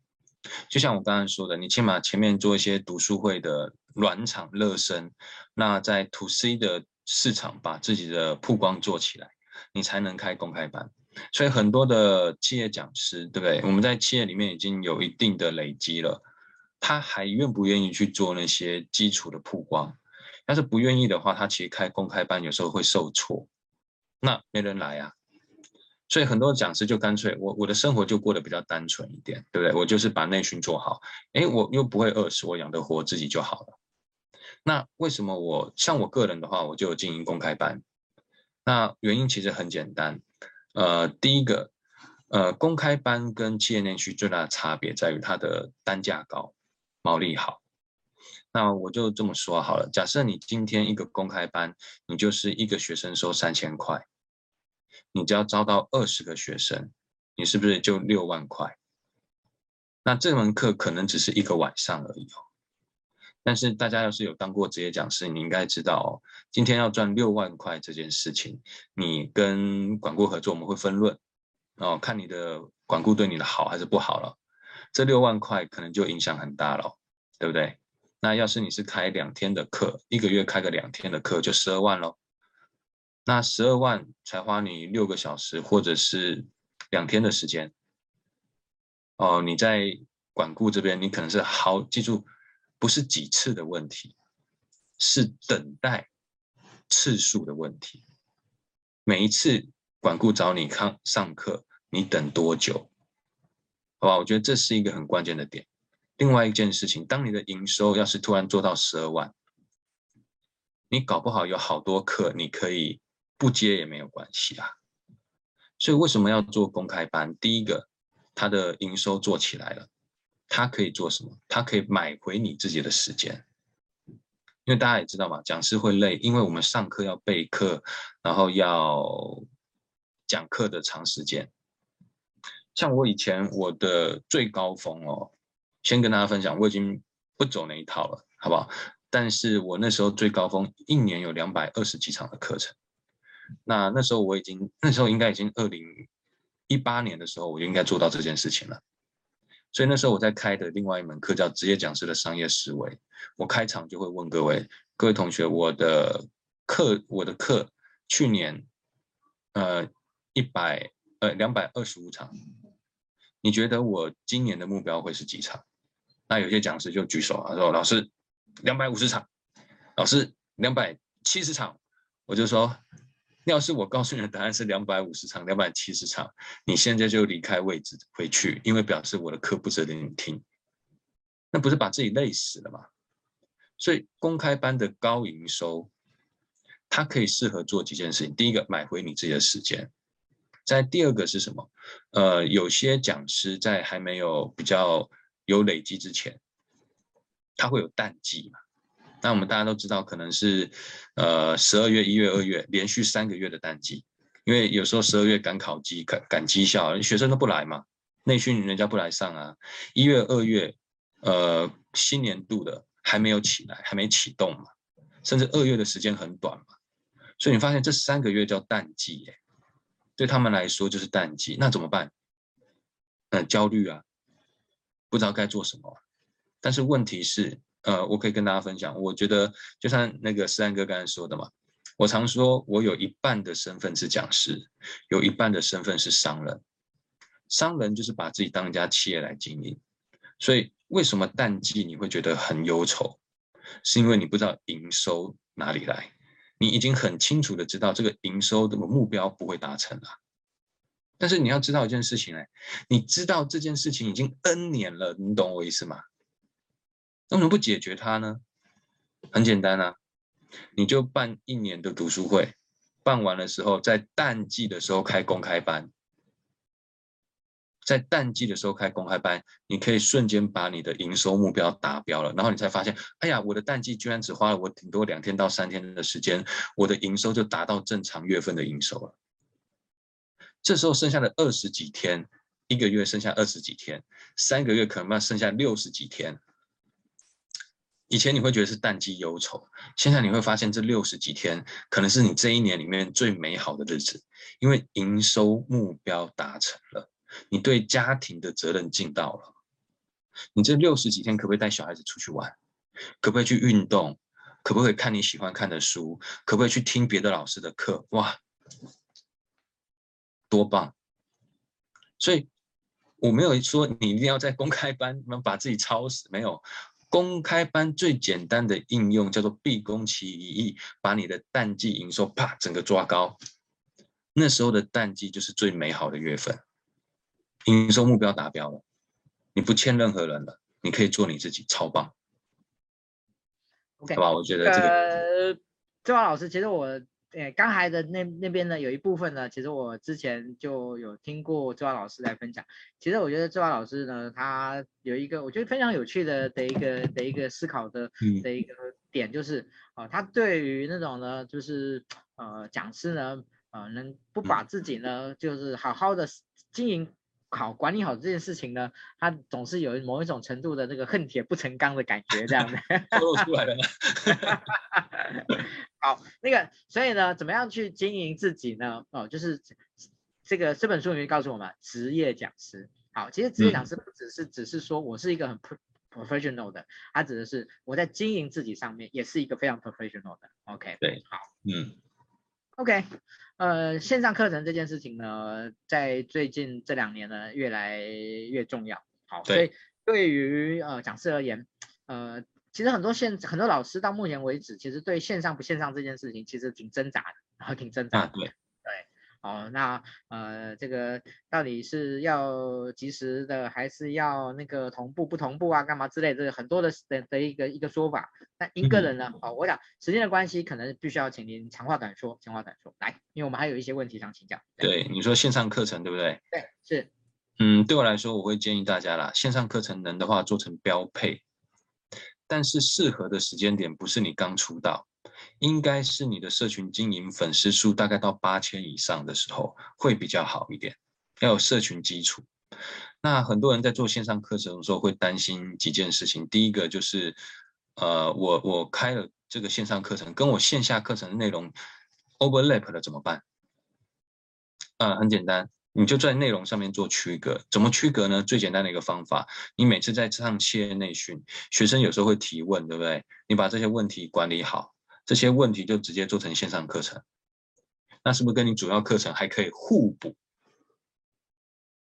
就像我刚刚说的，你起码前面做一些读书会的暖场热身，那在 To C 的市场把自己的曝光做起来，你才能开公开班。所以很多的企业讲师，对不对？我们在企业里面已经有一定的累积了，他还愿不愿意去做那些基础的曝光？要是不愿意的话，他其实开公开班有时候会受挫，那没人来啊。所以很多讲师就干脆，我我的生活就过得比较单纯一点，对不对？我就是把内训做好，诶，我又不会饿死，我养得活自己就好了。那为什么我像我个人的话，我就有经营公开班？那原因其实很简单，呃，第一个，呃，公开班跟企业内训最大的差别在于它的单价高，毛利好。那我就这么说好了，假设你今天一个公开班，你就是一个学生收三千块。你只要招到二十个学生，你是不是就六万块？那这门课可能只是一个晚上而已哦。但是大家要是有当过职业讲师，你应该知道哦，今天要赚六万块这件事情，你跟管顾合作，我们会分论哦，看你的管顾对你的好还是不好了。这六万块可能就影响很大了，对不对？那要是你是开两天的课，一个月开个两天的课，就十二万喽。那十二万才花你六个小时，或者是两天的时间，哦，你在管顾这边，你可能是好，记住，不是几次的问题，是等待次数的问题。每一次管顾找你看上课，你等多久？好吧，我觉得这是一个很关键的点。另外一件事情，当你的营收要是突然做到十二万，你搞不好有好多课你可以。不接也没有关系啊，所以为什么要做公开班？第一个，他的营收做起来了，他可以做什么？他可以买回你自己的时间，因为大家也知道嘛，讲师会累，因为我们上课要备课，然后要讲课的长时间。像我以前我的最高峰哦，先跟大家分享，我已经不走那一套了，好不好？但是我那时候最高峰一年有两百二十几场的课程。那那时候我已经，那时候应该已经二零一八年的时候，我就应该做到这件事情了。所以那时候我在开的另外一门课叫职业讲师的商业思维，我开场就会问各位各位同学，我的课我的课去年呃一百呃两百二十五场，你觉得我今年的目标会是几场？那有些讲师就举手啊，说老师两百五十场，老师两百七十场，我就说。要是我告诉你的答案是两百五十场、两百七十场，你现在就离开位置回去，因为表示我的课不值得你听，那不是把自己累死了吗？所以公开班的高营收，它可以适合做几件事情。第一个，买回你自己的时间；在第二个是什么？呃，有些讲师在还没有比较有累积之前，他会有淡季嘛。那我们大家都知道，可能是，呃，十二月、一月、二月连续三个月的淡季，因为有时候十二月赶考绩、赶赶绩效，学生都不来嘛，内训人家不来上啊。一月、二月，呃，新年度的还没有起来，还没启动嘛，甚至二月的时间很短嘛，所以你发现这三个月叫淡季耶，对他们来说就是淡季，那怎么办？嗯，焦虑啊，不知道该做什么，但是问题是。呃，我可以跟大家分享，我觉得就像那个思安哥刚才说的嘛，我常说我有一半的身份是讲师，有一半的身份是商人。商人就是把自己当一家企业来经营，所以为什么淡季你会觉得很忧愁？是因为你不知道营收哪里来，你已经很清楚的知道这个营收的目标不会达成了。但是你要知道一件事情，哎，你知道这件事情已经 N 年了，你懂我意思吗？为什么不解决它呢？很简单啊，你就办一年的读书会，办完的时候，在淡季的时候开公开班，在淡季的时候开公开班，你可以瞬间把你的营收目标达标了，然后你才发现，哎呀，我的淡季居然只花了我顶多两天到三天的时间，我的营收就达到正常月份的营收了。这时候剩下的二十几天，一个月剩下二十几天，三个月可能要剩下六十几天。以前你会觉得是淡季忧愁，现在你会发现这六十几天可能是你这一年里面最美好的日子，因为营收目标达成了，你对家庭的责任尽到了。你这六十几天可不可以带小孩子出去玩？可不可以去运动？可不可以看你喜欢看的书？可不可以去听别的老师的课？哇，多棒！所以我没有说你一定要在公开班 把自己操死，没有。公开班最简单的应用叫做毕恭其一役，把你的淡季营收啪整个抓高。那时候的淡季就是最美好的月份，营收目标达标了，你不欠任何人了，你可以做你自己，超棒。OK，好吧，我觉得这个。呃，周华老师，其实我。对，刚才的那那边呢，有一部分呢，其实我之前就有听过周华老师来分享。其实我觉得周华老师呢，他有一个我觉得非常有趣的的一个的一个思考的的一个点，就是啊、呃，他对于那种呢，就是呃讲师呢，呃能不把自己呢，就是好好的经营好、管理好这件事情呢，他总是有某一种程度的那个恨铁不成钢的感觉，这样的。透露出来了。好，那个，所以呢，怎么样去经营自己呢？哦，就是这个这本书里面告诉我们，职业讲师。好，其实职业讲师不只是只是说我是一个很 professional 的，它指的是我在经营自己上面也是一个非常 professional 的。OK，对，好，嗯，OK，呃，线上课程这件事情呢，在最近这两年呢，越来越重要。好，所以对于呃讲师而言，呃。其实很多线很多老师到目前为止，其实对线上不线上这件事情，其实挺挣扎的，然后挺挣扎的。啊、对对，哦，那呃，这个到底是要及时的，还是要那个同步不同步啊？干嘛之类的，这个很多的的的一个一个说法。那一个人呢？嗯、哦，我想时间的关系，可能必须要请您长话短说，长话短说来，因为我们还有一些问题想请教。对，你说线上课程对不对？对，是。嗯，对我来说，我会建议大家啦，线上课程能的话做成标配。但是适合的时间点不是你刚出道，应该是你的社群经营粉丝数大概到八千以上的时候会比较好一点，要有社群基础。那很多人在做线上课程的时候会担心几件事情，第一个就是呃，我我开了这个线上课程，跟我线下课程的内容 overlap 了怎么办？呃，很简单，你就在内容上面做区隔。怎么区隔呢？最简单的一个方法，你每次在上企业内训，学生有时候会提问，对不对？你把这些问题管理好，这些问题就直接做成线上课程，那是不是跟你主要课程还可以互补？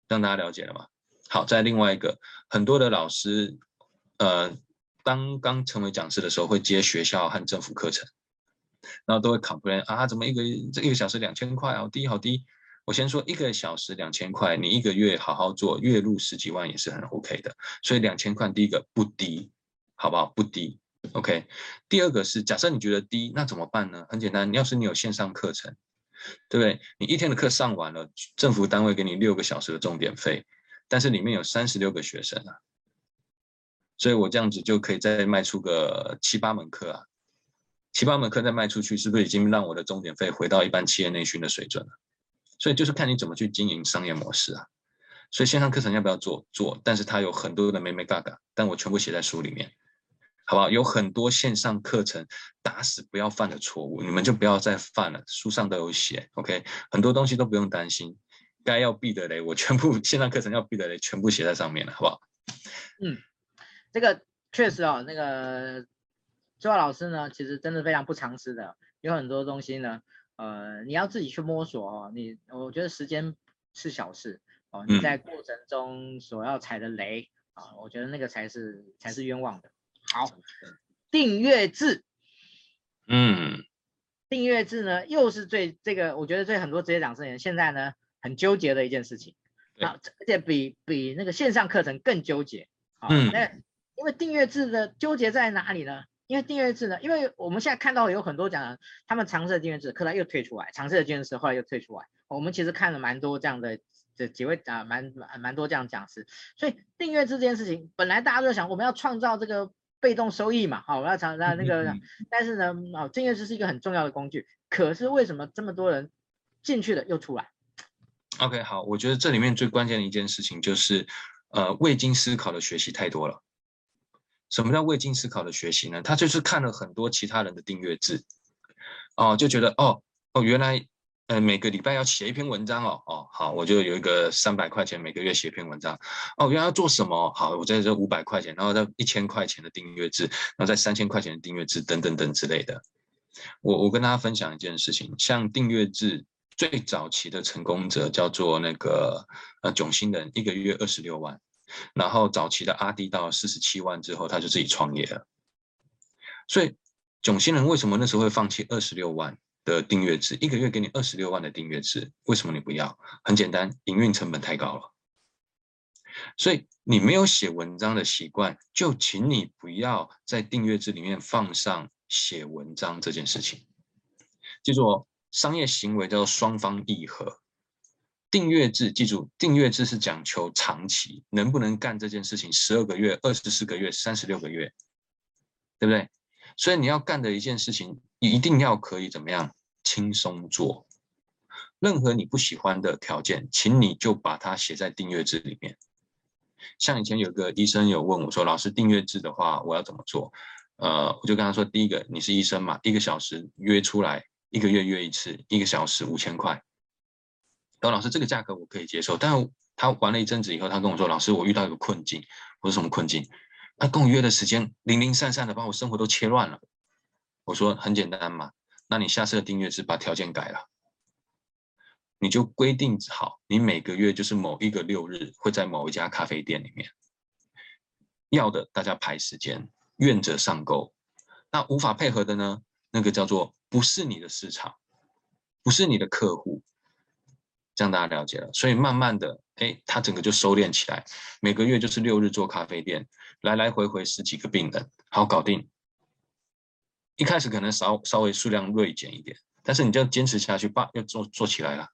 让大家了解了吗？好，再另外一个，很多的老师，呃。当刚成为讲师的时候，会接学校和政府课程，然后都会 complain 啊，怎么一个这一个小时两千块，好低好低。我先说一个小时两千块，你一个月好好做，月入十几万也是很 OK 的。所以两千块第一个不低，好不好？不低，OK。第二个是假设你觉得低，那怎么办呢？很简单，你要是你有线上课程，对不对？你一天的课上完了，政府单位给你六个小时的钟点费，但是里面有三十六个学生啊。所以我这样子就可以再卖出个七八门课啊，七八门课再卖出去，是不是已经让我的钟点费回到一般企业内训的水准了？所以就是看你怎么去经营商业模式啊。所以线上课程要不要做？做，但是它有很多的美美嘎嘎，但我全部写在书里面，好不好？有很多线上课程打死不要犯的错误，你们就不要再犯了，书上都有写，OK？很多东西都不用担心，该要避的雷，我全部线上课程要避的雷全部写在上面了，好不好？嗯。这个确实哦，那个周老师呢，其实真的非常不常识的，有很多东西呢，呃，你要自己去摸索哦。你我觉得时间是小事哦，你在过程中所要踩的雷啊、嗯哦，我觉得那个才是才是冤枉的。好，订阅制，嗯，订阅制呢，又是最这个，我觉得对很多职业讲师人现在呢很纠结的一件事情啊，而且比比那个线上课程更纠结啊，哦、嗯，那。因为订阅制的纠结在哪里呢？因为订阅制呢，因为我们现在看到有很多讲，他们尝试的订阅制，后来又退出来，尝试的订阅制后来又退出来。我们其实看了蛮多这样的这几位啊，蛮蛮蛮多这样讲师。所以订阅制这件事情，本来大家都想我们要创造这个被动收益嘛，好，我们要尝试那个，但是呢，哦，订阅制是一个很重要的工具。可是为什么这么多人进去了又出来？OK，好，我觉得这里面最关键的一件事情就是，呃，未经思考的学习太多了。什么叫未经思考的学习呢？他就是看了很多其他人的订阅制，哦，就觉得哦哦，原来呃每个礼拜要写一篇文章哦哦，好，我就有一个三百块钱每个月写一篇文章，哦，原来要做什么？好，我在这五百块钱，然后再一千块钱的订阅制，然后再三千块钱的订阅制等等等之类的。我我跟大家分享一件事情，像订阅制最早期的成功者叫做那个呃囧星人，一个月二十六万。然后早期的阿滴到四十七万之后，他就自己创业了。所以囧星人为什么那时候会放弃二十六万的订阅制？一个月给你二十六万的订阅制，为什么你不要？很简单，营运成本太高了。所以你没有写文章的习惯，就请你不要在订阅制里面放上写文章这件事情。记住哦，商业行为叫做双方议和。订阅制，记住，订阅制是讲求长期，能不能干这件事情十二个月、二十四个月、三十六个月，对不对？所以你要干的一件事情，一定要可以怎么样轻松做。任何你不喜欢的条件，请你就把它写在订阅制里面。像以前有个医生有问我说：“老师，订阅制的话，我要怎么做？”呃，我就跟他说：“第一个，你是医生嘛，一个小时约出来，一个月约一次，一个小时五千块。”然后老师，这个价格我可以接受，但他玩了一阵子以后，他跟我说：“老师，我遇到一个困境。”我说：“什么困境？”他跟我约的时间零零散散的，把我生活都切乱了。我说：“很简单嘛，那你下次的订阅是把条件改了，你就规定好，你每个月就是某一个六日会在某一家咖啡店里面，要的大家排时间，愿者上钩。那无法配合的呢？那个叫做不是你的市场，不是你的客户。”这样大家了解了，所以慢慢的，哎，他整个就收敛起来，每个月就是六日做咖啡店，来来回回十几个病人，好搞定。一开始可能稍稍微数量锐减一点，但是你就要坚持下去，把要做做起来了。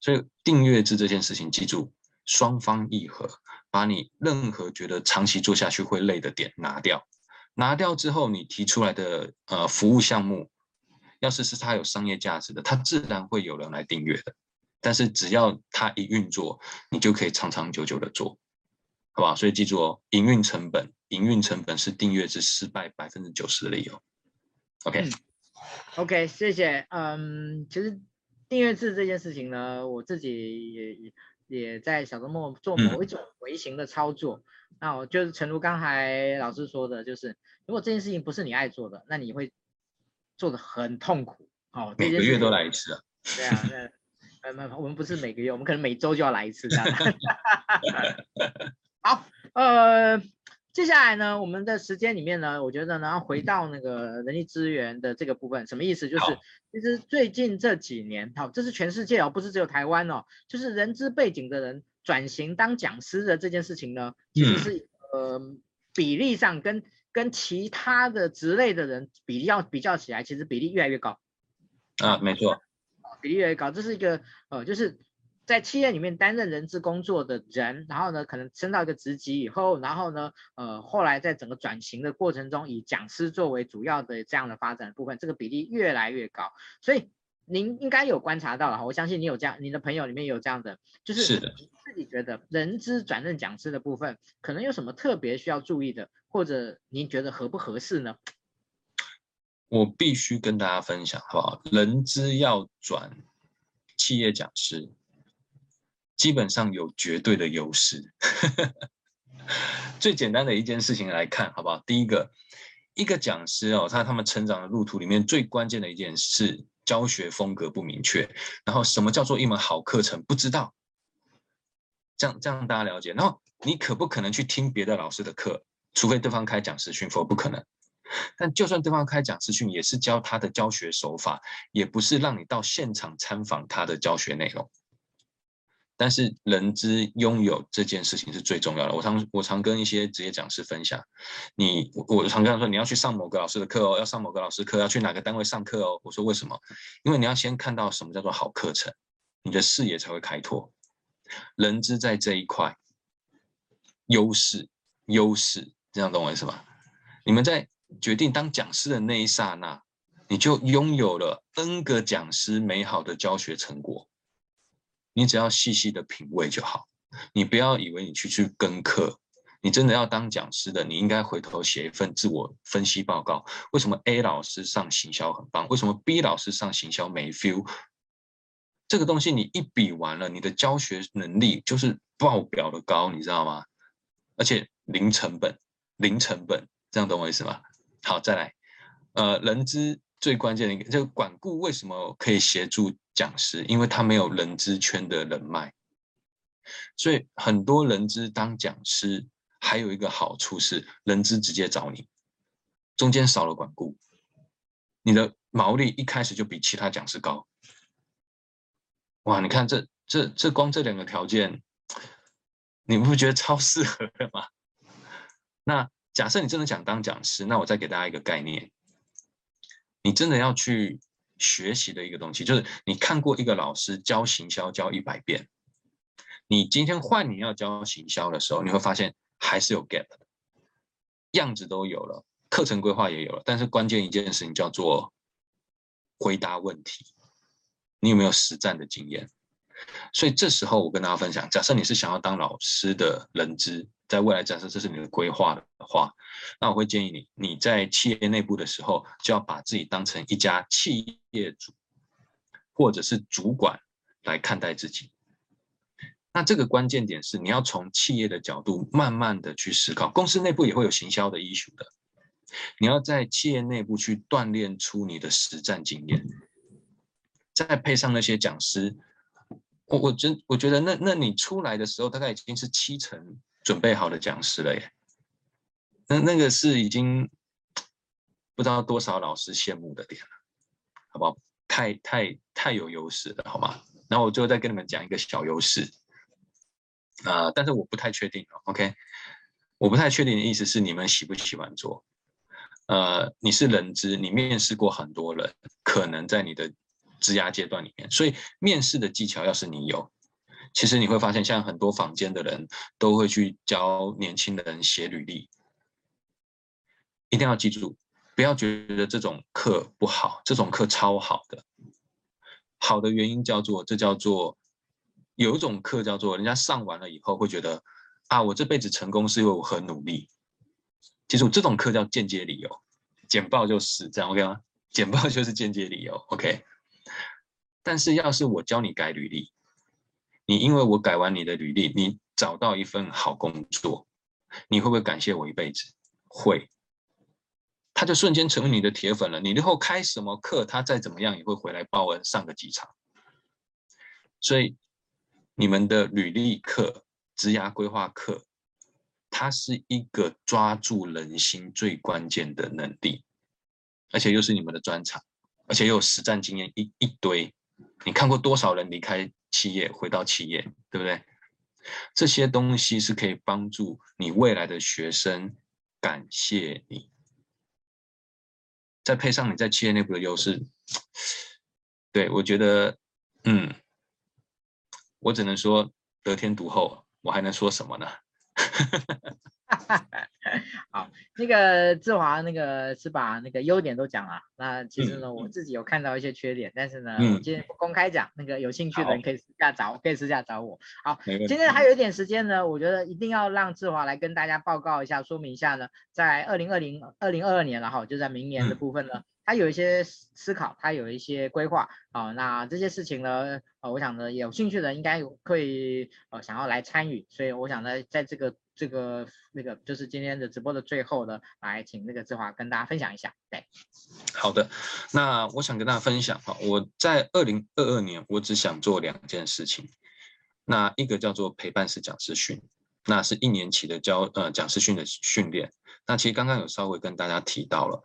所以订阅制这件事情，记住双方议和，把你任何觉得长期做下去会累的点拿掉，拿掉之后，你提出来的呃服务项目，要是是它有商业价值的，它自然会有人来订阅的。但是只要它一运作，你就可以长长久久的做，好吧？所以记住哦，营运成本营运成本是订阅制失败百分之九十的理由。OK，OK，、okay? 嗯 okay, 谢谢。嗯，其实订阅制这件事情呢，我自己也也在小周末做某一种微型的操作。嗯、那我就是诚如刚才老师说的，就是如果这件事情不是你爱做的，那你会做的很痛苦。哦，每个月都来一次啊？对啊，那呃，我们不是每个月，我们可能每周就要来一次这样。好，呃。接下来呢，我们的时间里面呢，我觉得呢，要回到那个人力资源的这个部分，什么意思？就是其实最近这几年，好，这是全世界哦，不是只有台湾哦，就是人资背景的人转型当讲师的这件事情呢，其实是呃比例上跟跟其他的职类的人比例要比较起来，其实比例越来越高。啊，没错，比例越来越高，这是一个呃，就是。在企业里面担任人资工作的人，然后呢，可能升到一个职级以后，然后呢，呃，后来在整个转型的过程中，以讲师作为主要的这样的发展的部分，这个比例越来越高。所以您应该有观察到了，我相信你有这样，你的朋友里面有这样的，就是你自己觉得人资转任讲师的部分，可能有什么特别需要注意的，或者您觉得合不合适呢？我必须跟大家分享，好不好？人资要转企业讲师。基本上有绝对的优势。最简单的一件事情来看，好不好？第一个，一个讲师哦，他他们成长的路途里面最关键的一件事，教学风格不明确，然后什么叫做一门好课程不知道，这样这样大家了解。然后你可不可能去听别的老师的课？除非对方开讲师训，否则不可能。但就算对方开讲师训，也是教他的教学手法，也不是让你到现场参访他的教学内容。但是人资拥有这件事情是最重要的。我常我常跟一些职业讲师分享，你我常跟他说，你要去上某个老师的课哦，要上某个老师课，要去哪个单位上课哦。我说为什么？因为你要先看到什么叫做好课程，你的视野才会开拓。人资在这一块优势优势，这样懂我意思吗？你们在决定当讲师的那一刹那，你就拥有了 N 个讲师美好的教学成果。你只要细细的品味就好，你不要以为你去去跟课，你真的要当讲师的，你应该回头写一份自我分析报告。为什么 A 老师上行销很棒？为什么 B 老师上行销没 feel？这个东西你一比完了，你的教学能力就是爆表的高，你知道吗？而且零成本，零成本，这样懂我意思吗？好，再来，呃，人资最关键的一个，这个管顾为什么可以协助？讲师，因为他没有人资圈的人脉，所以很多人资当讲师，还有一个好处是，人资直接找你，中间少了管顾，你的毛利一开始就比其他讲师高。哇，你看这这这光这两个条件，你不觉得超适合的吗？那假设你真的想当讲师，那我再给大家一个概念，你真的要去。学习的一个东西，就是你看过一个老师教行销教一百遍，你今天换你要教行销的时候，你会发现还是有 gap 的，样子都有了，课程规划也有了，但是关键一件事情叫做回答问题，你有没有实战的经验？所以这时候我跟大家分享，假设你是想要当老师的人资，在未来假设这是你的规划的话，那我会建议你，你在企业内部的时候就要把自己当成一家企业主或者是主管来看待自己。那这个关键点是，你要从企业的角度慢慢的去思考，公司内部也会有行销的 issue 的，你要在企业内部去锻炼出你的实战经验，再配上那些讲师。我我觉我觉得那那你出来的时候，大概已经是七成准备好的讲师了耶。那那个是已经不知道多少老师羡慕的点了，好不好？太太太有优势了，好吗？然后我最后再跟你们讲一个小优势啊，但是我不太确定，OK？我不太确定的意思是你们喜不喜欢做？呃，你是人资，你面试过很多人，可能在你的。职涯阶段里面，所以面试的技巧要是你有，其实你会发现，像很多坊间的人都会去教年轻的人写履历。一定要记住，不要觉得这种课不好，这种课超好的。好的原因叫做，这叫做有一种课叫做，人家上完了以后会觉得啊，我这辈子成功是因为我很努力。记住这种课叫间接理由，简报就是这样，OK 吗？简报就是间接理由，OK。但是要是我教你改履历，你因为我改完你的履历，你找到一份好工作，你会不会感谢我一辈子？会。他就瞬间成为你的铁粉了。你以后开什么课，他再怎么样也会回来报恩上个几场。所以你们的履历课、职涯规划课，它是一个抓住人心最关键的能力，而且又是你们的专长，而且又有实战经验一一堆。你看过多少人离开企业回到企业，对不对？这些东西是可以帮助你未来的学生感谢你。再配上你在企业内部的优势，对，我觉得，嗯，我只能说得天独厚，我还能说什么呢？好，那个志华那个是把那个优点都讲了，那其实呢，嗯、我自己有看到一些缺点，但是呢，嗯、我今天不公开讲，那个有兴趣的人可以私下找，好可以私下找我。好，今天还有一点时间呢，我觉得一定要让志华来跟大家报告一下，说明一下呢，在二零二零二零二二年了哈，就在明年的部分呢。嗯他有一些思考，他有一些规划啊，那这些事情呢，呃，我想呢，有兴趣的应该会呃想要来参与，所以我想呢，在这个这个那个就是今天的直播的最后呢，来请那个志华跟大家分享一下。对，好的，那我想跟大家分享哈，我在二零二二年，我只想做两件事情，那一个叫做陪伴式讲师训，那是一年期的教呃讲师训的训练，那其实刚刚有稍微跟大家提到了。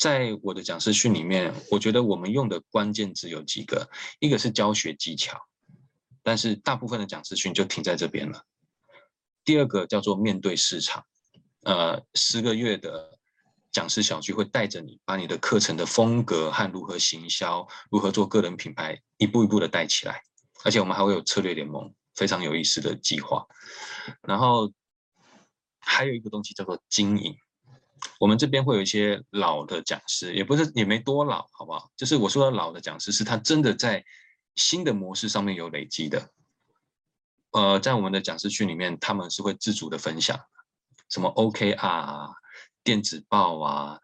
在我的讲师训里面，我觉得我们用的关键字有几个，一个是教学技巧，但是大部分的讲师训就停在这边了。第二个叫做面对市场，呃，十个月的讲师小聚会带着你，把你的课程的风格和如何行销、如何做个人品牌，一步一步的带起来。而且我们还会有策略联盟，非常有意思的计划。然后还有一个东西叫做经营。我们这边会有一些老的讲师，也不是也没多老，好不好？就是我说的老的讲师，是他真的在新的模式上面有累积的。呃，在我们的讲师群里面，他们是会自主的分享，什么 OKR 啊、电子报啊，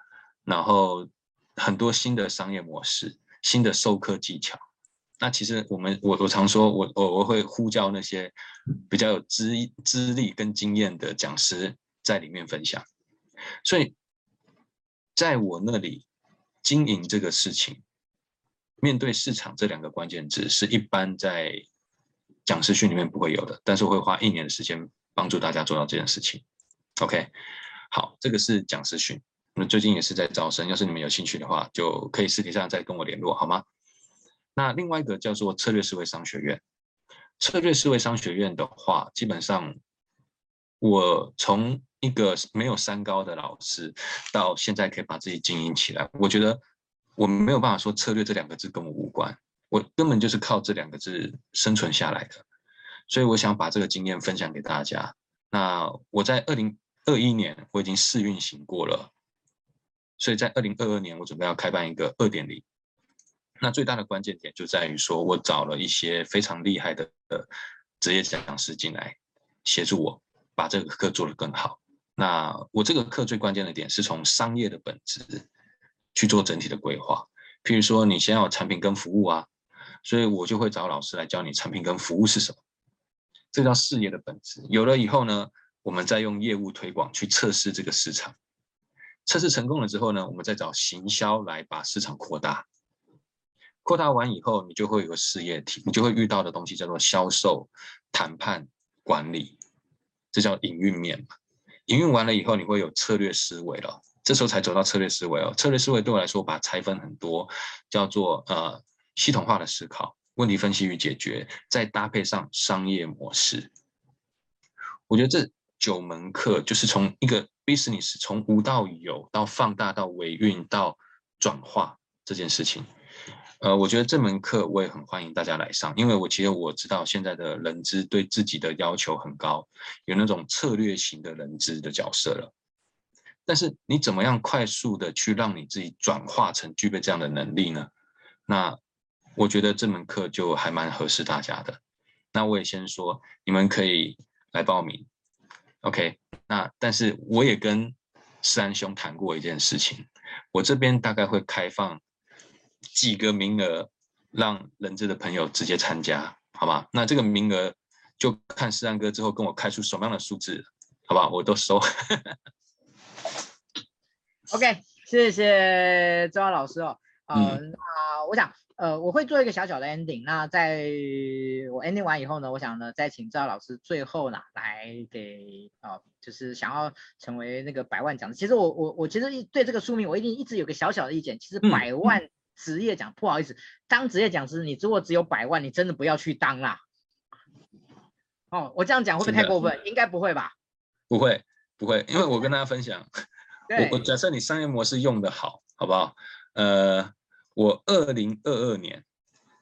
然后很多新的商业模式、新的授课技巧。那其实我们我我常说，我我我会呼叫那些比较有资资历跟经验的讲师在里面分享。所以，在我那里经营这个事情，面对市场这两个关键字，是一般在讲师训里面不会有的，但是会花一年的时间帮助大家做到这件事情。OK，好，这个是讲师训，那最近也是在招生，要是你们有兴趣的话，就可以实体上再跟我联络，好吗？那另外一个叫做策略思维商学院，策略思维商学院的话，基本上我从一个没有三高的老师，到现在可以把自己经营起来，我觉得我没有办法说策略这两个字跟我无关，我根本就是靠这两个字生存下来的，所以我想把这个经验分享给大家。那我在二零二一年我已经试运行过了，所以在二零二二年我准备要开办一个二点零。那最大的关键点就在于说我找了一些非常厉害的职业讲师进来协助我把这个课做得更好。那我这个课最关键的点是从商业的本质去做整体的规划。譬如说，你先要有产品跟服务啊，所以我就会找老师来教你产品跟服务是什么。这叫事业的本质。有了以后呢，我们再用业务推广去测试这个市场。测试成功了之后呢，我们再找行销来把市场扩大。扩大完以后，你就会有个事业体，你就会遇到的东西叫做销售、谈判、管理，这叫营运面嘛。营运完了以后，你会有策略思维了，这时候才走到策略思维哦。策略思维对我来说，把它拆分很多，叫做呃系统化的思考、问题分析与解决，再搭配上商业模式。我觉得这九门课就是从一个 business 从无到有，到放大到维运到转化这件事情。呃，我觉得这门课我也很欢迎大家来上，因为我其实我知道现在的人资对自己的要求很高，有那种策略型的人资的角色了。但是你怎么样快速的去让你自己转化成具备这样的能力呢？那我觉得这门课就还蛮合适大家的。那我也先说，你们可以来报名，OK？那但是我也跟思安兄谈过一件事情，我这边大概会开放几个名额，让人资的朋友直接参加，好吧？那这个名额就看思安哥之后跟我开出什么样的数字，好吧？我都收。OK，谢谢周老师哦。呃，嗯、那我想。呃，我会做一个小小的 ending。那在我 ending 完以后呢，我想呢，再请赵老师最后呢来给呃，就是想要成为那个百万讲师。其实我我我其实对这个书名我一定一直有个小小的意见。其实百万职业讲，嗯、不好意思，当职业讲师，你如果只有百万，你真的不要去当啦。哦，我这样讲会不会太过分？应该不会吧？不会不会，因为我跟大家分享，我我假设你商业模式用的好，好不好？呃。我二零二二年，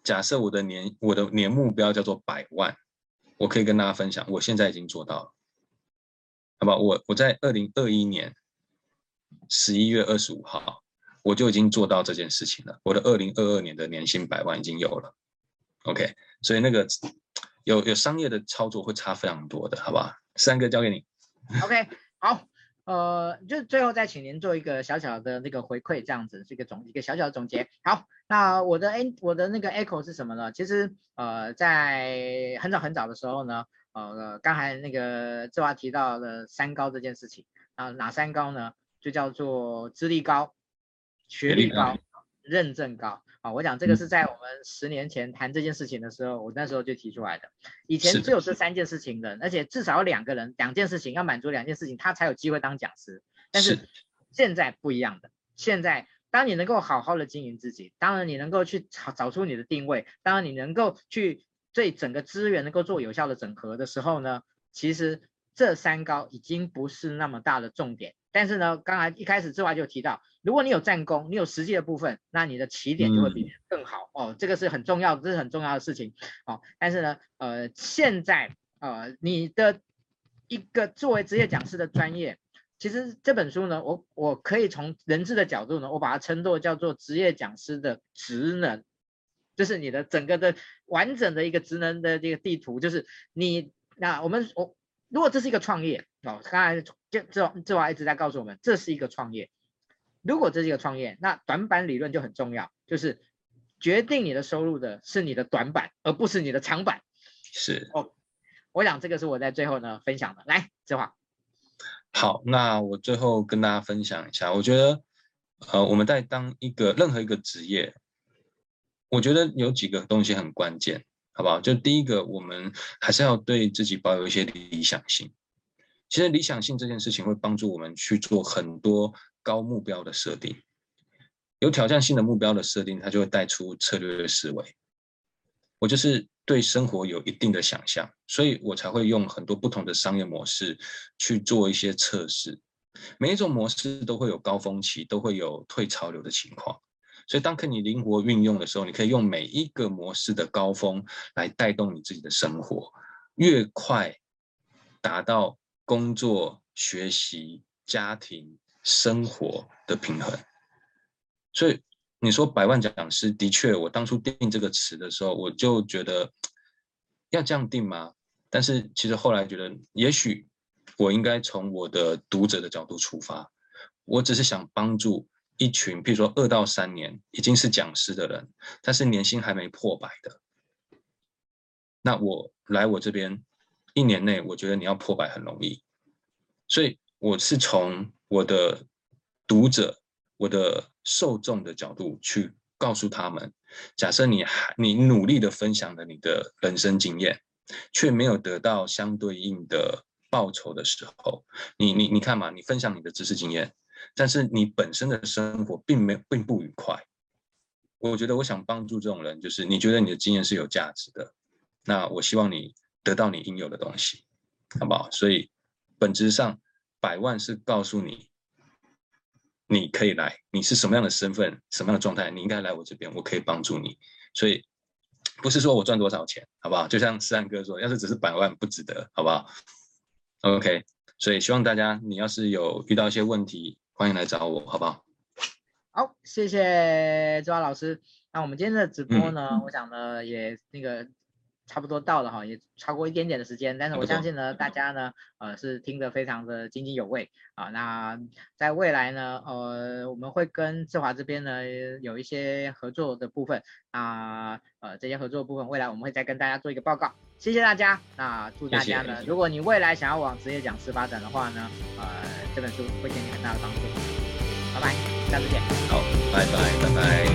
假设我的年我的年目标叫做百万，我可以跟大家分享，我现在已经做到了，好吧？我我在二零二一年十一月二十五号，我就已经做到这件事情了。我的二零二二年的年薪百万已经有了，OK，所以那个有有商业的操作会差非常多的，好不好？三个交给你，OK，好。呃，就最后再请您做一个小小的那个回馈，这样子是一个总一个小小的总结。好，那我的 A 我的那个 echo 是什么呢？其实呃，在很早很早的时候呢，呃，刚才那个志华提到了三高这件事情啊，哪三高呢？就叫做资历高、学历高、认证高。啊，我讲这个是在我们十年前谈这件事情的时候，我那时候就提出来的。以前只有这三件事情的，而且至少有两个人，两件事情要满足两件事情，他才有机会当讲师。但是现在不一样的，现在当你能够好好的经营自己，当然你能够去找找出你的定位，当然你能够去对整个资源能够做有效的整合的时候呢，其实这三高已经不是那么大的重点。但是呢，刚才一开始之外就提到，如果你有战功，你有实际的部分，那你的起点就会比更好、哦。这个是很重要，这是很重要的事情哦。但是呢，呃，现在呃，你的一个作为职业讲师的专业，其实这本书呢，我我可以从人质的角度呢，我把它称作叫做职业讲师的职能，就是你的整个的完整的一个职能的这个地图，就是你那我们我。如果这是一个创业哦，刚才这这这话一直在告诉我们，这是一个创业。如果这是一个创业，那短板理论就很重要，就是决定你的收入的是你的短板，而不是你的长板。是哦，我想这个是我在最后呢分享的。来，这话。好，那我最后跟大家分享一下，我觉得呃，我们在当一个任何一个职业，我觉得有几个东西很关键。好不好？就第一个，我们还是要对自己保有一些理想性。其实理想性这件事情会帮助我们去做很多高目标的设定，有挑战性的目标的设定，它就会带出策略的思维。我就是对生活有一定的想象，所以我才会用很多不同的商业模式去做一些测试。每一种模式都会有高峰期，都会有退潮流的情况。所以，当可你灵活运用的时候，你可以用每一个模式的高峰来带动你自己的生活，越快达到工作、学习、家庭、生活的平衡。所以，你说百万讲师，的确，我当初定这个词的时候，我就觉得要这样定吗？但是，其实后来觉得，也许我应该从我的读者的角度出发，我只是想帮助。一群，比如说二到三年已经是讲师的人，但是年薪还没破百的，那我来我这边一年内，我觉得你要破百很容易，所以我是从我的读者、我的受众的角度去告诉他们：假设你还你努力的分享了你的人生经验，却没有得到相对应的报酬的时候，你你你看嘛，你分享你的知识经验。但是你本身的生活并没有并不愉快，我觉得我想帮助这种人，就是你觉得你的经验是有价值的，那我希望你得到你应有的东西，好不好？所以本质上百万是告诉你，你可以来，你是什么样的身份，什么样的状态，你应该来我这边，我可以帮助你。所以不是说我赚多少钱，好不好？就像思安哥说，要是只是百万不值得，好不好？OK，所以希望大家，你要是有遇到一些问题。欢迎来找我，好不好？好，谢谢周老师。那我们今天的直播呢，嗯、我想呢也那个差不多到了哈，也超过一点点的时间，但是我相信呢，大家呢，呃，是听得非常的津津有味啊。那在未来呢，呃，我们会跟志华这边呢有一些合作的部分啊，呃，这些合作的部分，未来我们会再跟大家做一个报告。谢谢大家，那祝大家呢，谢谢，如果你未来想要往职业讲师发展的话呢，呃，这本书会给你很大的帮助。拜拜，下次见。好，拜拜拜拜。